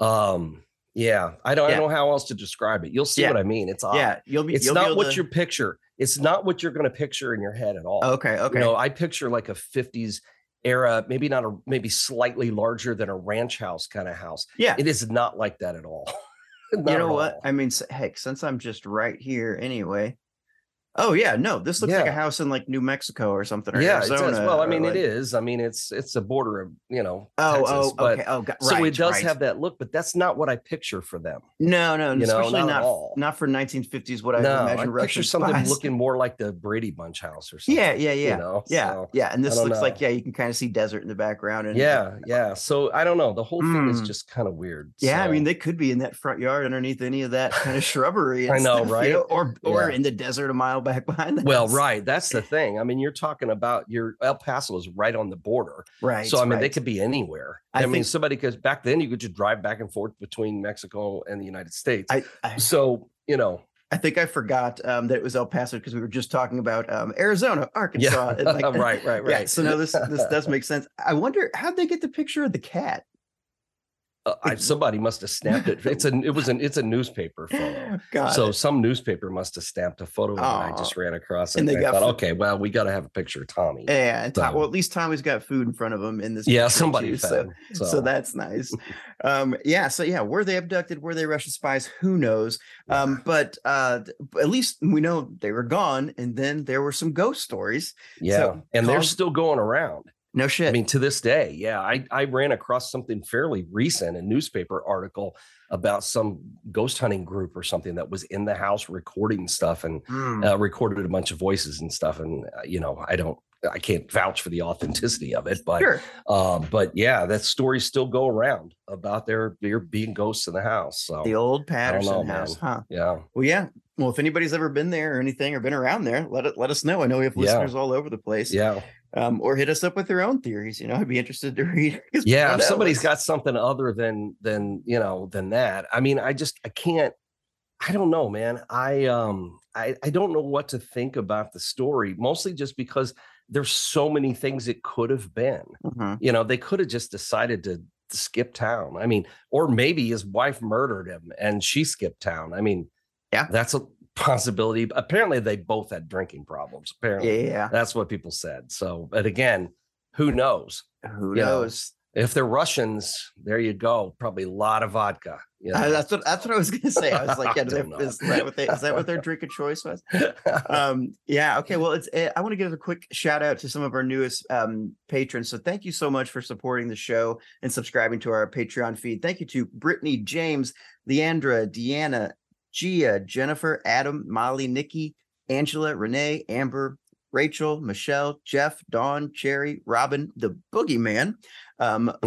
Um, yeah, I don't, I don't know how else to describe it. You'll see Yeah. what I mean. It's odd. Yeah, you'll be. it's you'll not able what to- you picture. It's not what you're going to picture in your head at all. Okay. Okay. You know, I picture like a 50s era, maybe not a maybe slightly larger than a ranch house kind of house. yeah. It is not like that at all. You know what? I mean, heck, since I'm just right here anyway. Oh yeah, no, this looks like a house in like New Mexico or something. Or yeah, it Arizona. does. Well, I mean, like- it is. I mean, it's it's a border of you know Oh, Texas, oh, but okay. Oh, got, so right, it does right. have that look, but that's not what I picture for them. No, no, you know, especially not at not all. not for 1950s. What I imagine I Russian picture something spies. looking more like the Brady Bunch house or something. Yeah, yeah, yeah, You know, yeah, so, yeah. And this looks like yeah, you can kind of see desert in the background. And yeah, yeah. So I don't know. The whole thing is Mm. just kind of weird. yeah. I mean, they could be in that front yard underneath any of that kind of shrubbery. I know, stuff, you right? Or or in the desert a mile back behind. Well, house. right. That's the thing. I mean, you're talking about your El Paso is right on the border. right. so I mean, they could be anywhere. I I, mean, think- somebody because back then you could just drive back and forth between Mexico and the United States. I, I so you know, I think I forgot um, that it was El Paso because we were just talking about um, Arizona, Arkansas. and, like- right, right, Yeah, right. so no, this this does make sense. I wonder how'd they get the picture of the cat? Uh, I, somebody must have stamped it. It's a it was an it's a newspaper photo. God. So some newspaper must have stamped a photo and it. I just ran across it. And And they I got thought, fo- okay, well, we got to have a picture of Tommy. yeah, and Tom, so- well, at least Tommy's got food in front of him in this. yeah, somebody too. So, so. So, that's nice. um, yeah. So yeah, were they abducted? Were they Russian spies? Who knows? Um, but uh, at least we know they were gone, and then there were some ghost stories. yeah, so and they're still going around. No shit. I mean, to this day, yeah, I, I ran across something fairly recent, a newspaper article about some ghost hunting group or something that was in the house recording stuff and Hmm. uh, recorded a bunch of voices and stuff. And uh, you know, I don't, I can't vouch for the authenticity of it, but sure. uh, but yeah, that stories still go around about there there being ghosts in the house. So The old Patterson know, house, huh? yeah, Well, yeah. Well, if anybody's ever been there or anything or been around there, let it let us know. I know we have Yeah. listeners all over the place. yeah, Um, or hit us up with their own theories. You know, I'd be interested to read. yeah. If somebody's got something other than than you know than that, I mean, I just I can't. I don't know, man. I um I, I don't know what to think about the story, mostly just because there's so many things it could have been. Mhm. You know, they could have just decided to skip town. I mean, or maybe his wife murdered him and she skipped town. I mean, Yeah. that's a possibility. Apparently, they both had drinking problems. Apparently, yeah, that's what people said. So, but again, who knows? Who you know, knows? If they're Russians, there you go. Probably a lot of vodka. You know? that's what that's what I was gonna say. I was like, yeah, I do they- don't know. is that what they is that what their drink of choice was? um yeah okay well it's eh, i want to give a quick shout out to some of our newest um patrons so thank you so much for supporting the show and subscribing to our patreon feed thank you to brittany james leandra deanna gia jennifer adam molly nikki angela renee amber rachel michelle jeff dawn cherry robin the boogeyman um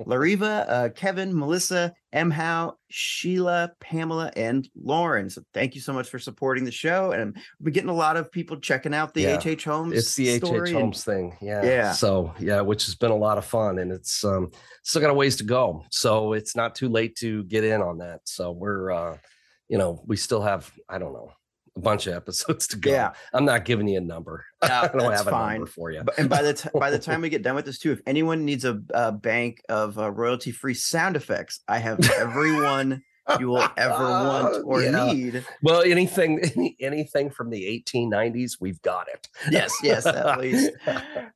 Lariva, uh, Kevin, Melissa, M. Howe, Sheila, Pamela, and Lauren. So thank you so much for supporting the show. And we're getting a lot of people checking out the Yeah. HH Holmes. it's the HH Holmes thing. Yeah. Yeah. So yeah, which has been a lot of fun and it's um still got a ways to go. So it's not too late to get in on that. So we're uh, you know, we still have, I don't know, a bunch of episodes to go. Yeah. I'm not giving you a number. No, I don't have a fine. number for you. And by the t- by the time we get done with this too, if anyone needs a, a bank of uh, royalty free sound effects, I have everyone you will ever want oh, or Yeah. need. Well, anything any, anything from the 1890s, we've got it. Yes, yes, at least.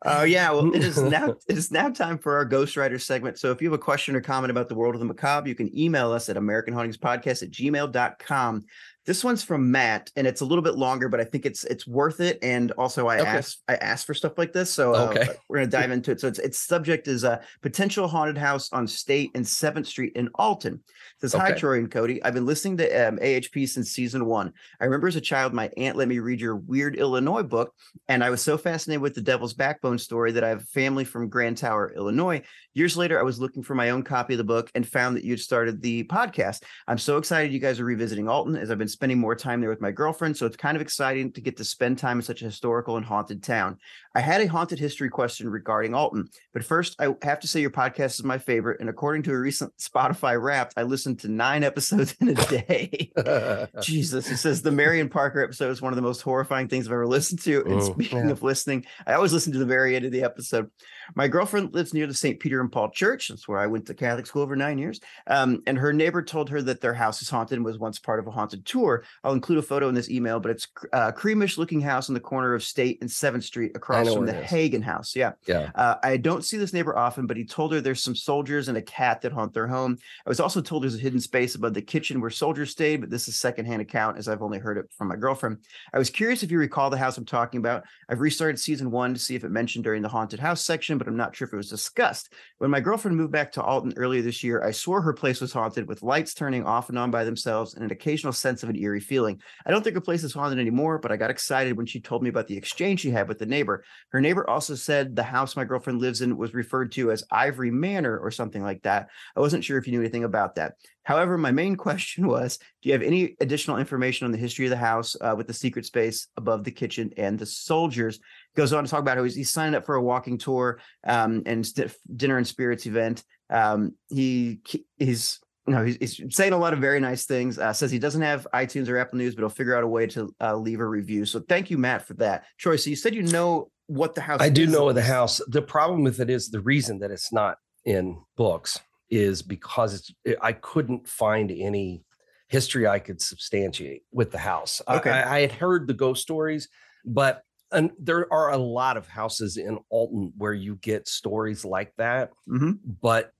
Oh yeah, well, it is now it is now time for our Ghostwriter segment. So if you have a question or comment about the world of the macabre, you can email us at American Hauntings Podcast at gmail.com. This one's from Matt, and it's a little bit longer, but I think it's it's worth it. And also, I Okay. asked I asked for stuff like this, so uh, Okay. we're gonna dive into it. So its its subject is a potential haunted house on State and Seventh Street in Alton. It says, "Hi Troy and Cody. I've been listening to um, AHP since season one. I remember as a child, my aunt let me read your Weird Illinois book, and I was so fascinated with the Devil's Backbone story that I have family from Grand Tower, Illinois. Years later, I was looking for my own copy of the book and found that you'd started the podcast. I'm so excited you guys are revisiting Alton as I've been spending more time there with my girlfriend. So it's kind of exciting to get to spend time in such a historical and haunted town. I had a haunted history question regarding Alton, but first, I have to say your podcast is my favorite. And according to a recent Spotify Wrapped, I listened to nine episodes in a day. Jesus, it says the Marion Parker episode is one of the most horrifying things I've ever listened to. And Mm, speaking yeah. of listening, I always listen to the very end of the episode. My girlfriend lives near the St. Peter and Paul Church. That's where I went to Catholic school for nine years. Um, and her neighbor told her that their house is haunted and was once part of a haunted tour. I'll include a photo in this email, but it's a creamish looking house on the corner of State and 7th Street across from the. Hagen house. Yeah. yeah. Uh, I don't see this neighbor often, but he told her there's some soldiers and a cat that haunt their home. I was also told there's a hidden space above the kitchen where soldiers stayed, but this is secondhand account as I've only heard it from my girlfriend. I was curious if you recall the house I'm talking about. I've restarted season one to see if it mentioned during the haunted house section, but I'm not sure if it was discussed. When my girlfriend moved back to Alton earlier this year, I swore her place was haunted with lights turning off and on by themselves and an occasional sense of an eerie feeling. I don't think her place is haunted anymore, but I got excited when she told me about the exchange she had with the neighbor. Her neighbor also said the house my girlfriend lives in was referred to as Ivory Manor or something like that. I wasn't sure if you knew anything about that. However, my main question was Do you have any additional information on the history of the house uh, with the secret space above the kitchen and the soldiers? Goes on to talk about how he's, he's signed up for a walking tour um, and st- dinner and spirits event. Um, he he's no, he's, he's saying a lot of very nice things. Uh, says he doesn't have iTunes or Apple News, but he'll figure out a way to uh, leave a review. So thank you, Matt, for that. Troy, so you said you know what the house. I do know of the house. The problem with it is the reason that it's not in books is because it's it- I couldn't find any history I could substantiate with the house. Okay. I, I had heard the ghost stories, but and there are a lot of houses in Alton where you get stories like that, Mhm. but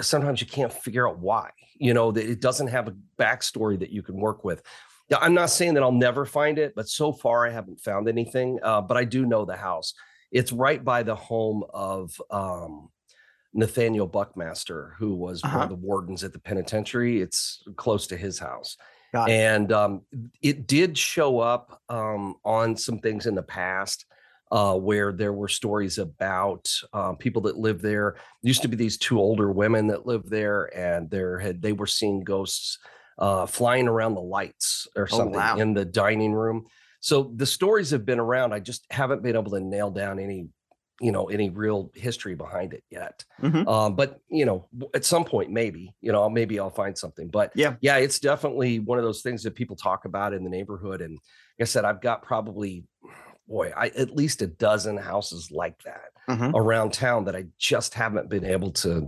sometimes you can't figure out why. You know, that it doesn't have a backstory that you can work with. Yeah, I'm not saying that I'll never find it, but so far I haven't found anything. Uh, but I do know the house. It's right by the home of um, Nathaniel Buckmaster, who was one Uh-huh. of the wardens at the penitentiary. It's close to his house. Got it. And um, it did show up um, on some things in the past uh, where there were stories about uh, people that lived there. Used to be these two older women that lived there, and there had they were seeing ghosts uh, flying around the lights or Oh, something wow. in the dining room. So the stories have been around. I just haven't been able to nail down any you know any real history behind it yet. Mhm. Um, but you know, at some point, maybe you know, maybe I'll find something. But Yeah. yeah, it's definitely one of those things that people talk about in the neighborhood. And like I said, I've got probably, boy, I at least a dozen houses like that Mhm. around town that I just haven't been able to,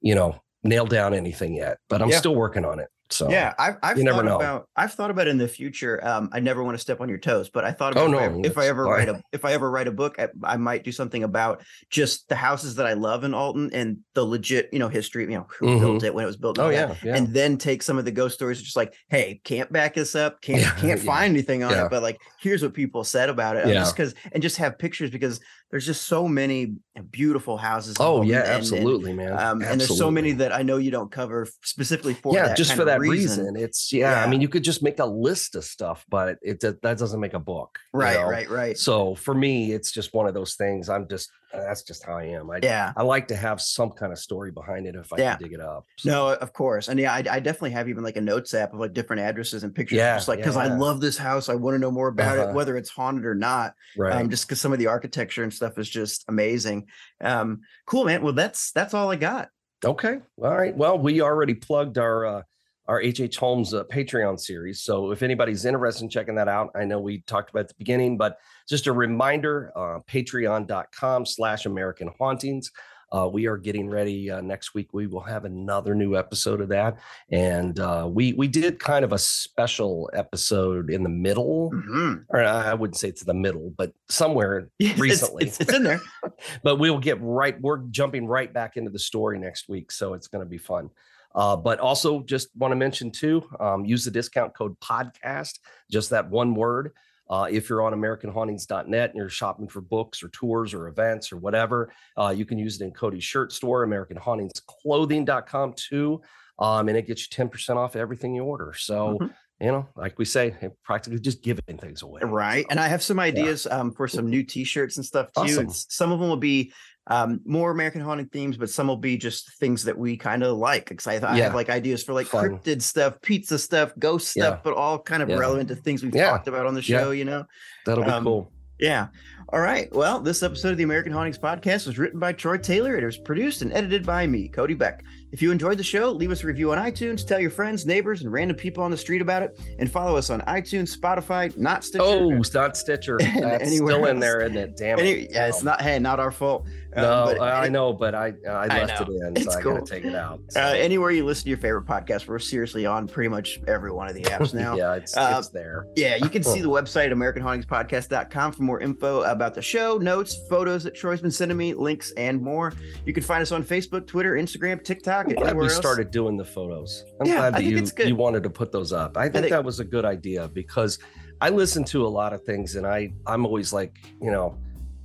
you know, nail down anything yet. But I'm Yeah. still working on it. So Yeah, I've, I've you never thought know. about I've thought about in the future. Um, I never want to step on your toes, but I thought Oh, about if I- if I ever fine. write a if I ever write a book, I, I might do something about just the houses that I love in Alton and the legit, you know, history. You know, who built it when it was built. and oh yeah, yeah. And then take some of the ghost stories, just like, hey, can't back this up, can't Yeah, can't yeah, find anything on it, but like, here's what people said about it. um. Just because, and just have pictures because there's just so many beautiful houses. oh Alton, yeah, and- and, absolutely, man. um, and there's so many that I know you don't cover specifically for yeah, that just for of that reason. It's yeah, I mean, you could just make a list of stuff, but it that that doesn't make a book. you Right, know? right, right. So for me, it's just one of those things. I'm just that's just how I am. I Yeah. I like to have some kind of story behind it if I Yeah. can dig it up. So, No, of course. And yeah, I, I definitely have even like a notes app of like different addresses and pictures. Yeah, Just like, because I yeah. love this house. I want to know more about Uh-huh. it, whether it's haunted or not. right. Um, just because some of the architecture and stuff is just amazing. Um, cool, man. Well, that's that's all I got. Okay. All right. Well, we already plugged our uh, our HH Holmes uh, Patreon series. So if anybody's interested in checking that out, I know we talked about at the beginning, but just a reminder: uh, Patreon.com/slash American Hauntings. Uh, we are getting ready uh, next week. We will have another new episode of that, and uh, we we did kind of a special episode in the middle, Mhm. or I wouldn't say it's the middle, but somewhere recently. it's, it's in there. but we'll get right we're jumping right back into the story next week so it's going to be fun uh, but also just want to mention too um, use the discount code podcast just that one word uh, if you're on americanhauntings.net and you're shopping for books or tours or events or whatever uh, you can use it in cody's shirt store americanhauntingsclothing.com too um, and it gets you 10% off everything you order so Mhm. You know like we say practically just giving things away Right. And I have some ideas um, for some new t-shirts and stuff too. Awesome. Some of them will be um, more American haunting themes, but some will be just things that we kind of like. Because I, I Yeah. have like ideas for like Fun. cryptid stuff, pizza stuff, ghost stuff, but all kind of Yeah. relevant to things we've Yeah. talked about on the Yeah. show, you know? that'll be Um, cool Yeah. All right. Well, this episode of the American Hauntings podcast was written by Troy Taylor. It was produced and edited by me, Cody Beck. If you enjoyed the show, leave us a review on iTunes, tell your friends, neighbors, and random people on the street about it, and follow us on iTunes, Spotify, not Stitcher. Oh, it's not Stitcher. That's anywhere still in else. there, isn't it? Damn it. Any, yeah, it's not. Hey, not our fault. Um, No, I I know, but I I I left know. it in, It's so I cool. gotta take it out. Uh, anywhere you listen to your favorite podcast, we're seriously on pretty much every one of the apps now. yeah, it's Uh, it's there. Yeah, you can see the website, AmericanHauntingsPodcast.com, for more info about the show, notes, photos that Troy's been sending me, links, and more. You can find us on Facebook, Twitter, Instagram, TikTok, I'm and glad we else. started doing the photos. I'm Yeah, glad that you you wanted to put those up. I think, think- that was a good idea because I listen to a lot of things and I I'm always like, you know,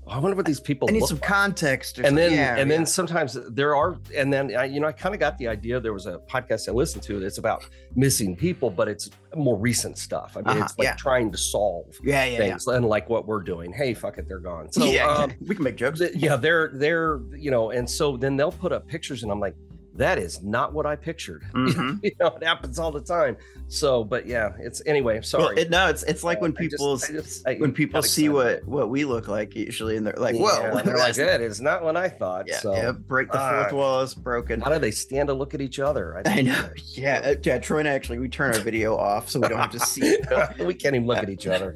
I wonder what these people I need some like. context. Or and then yeah, and yeah. then sometimes there are and then I, you know i kind of got the idea there was a podcast i listened to that's about missing people but it's more recent stuff i mean Uh-huh, it's like yeah. trying to solve yeah, yeah, yeah. things and like what we're doing hey fuck it they're gone so yeah, um, we can make jokes. th- yeah they're they're you know and so then they'll put up pictures and i'm like that is not what i pictured Mhm. you know it happens all the time so but yeah it's anyway sorry Well, it, no, it's it's like when I people I I when people see what what we look like usually, and they're like, "Whoa!" Yeah, they're like that is not what i thought yeah, so yeah, break the fourth Fuck. wall is broken. how do they stand to look at each other I don't know. Yeah, uh, yeah. Troy and I actually we turn our video off so we don't have to see. we can't even look at each other.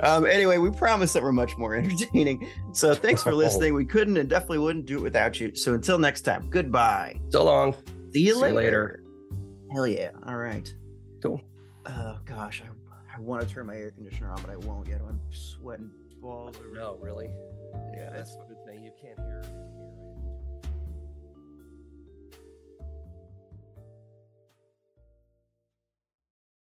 Um, anyway, we promise that we're much more entertaining. So thanks for Oh. listening. We couldn't and definitely wouldn't do it without you. So until next time, goodbye. so long. See you See you later. later. Hell yeah. All right. Cool. Oh gosh, I, I want to turn my air conditioner on, but I won't yet. I'm sweating balls. over- No, really. Yeah, That's a good thing. You can't hear. hear it.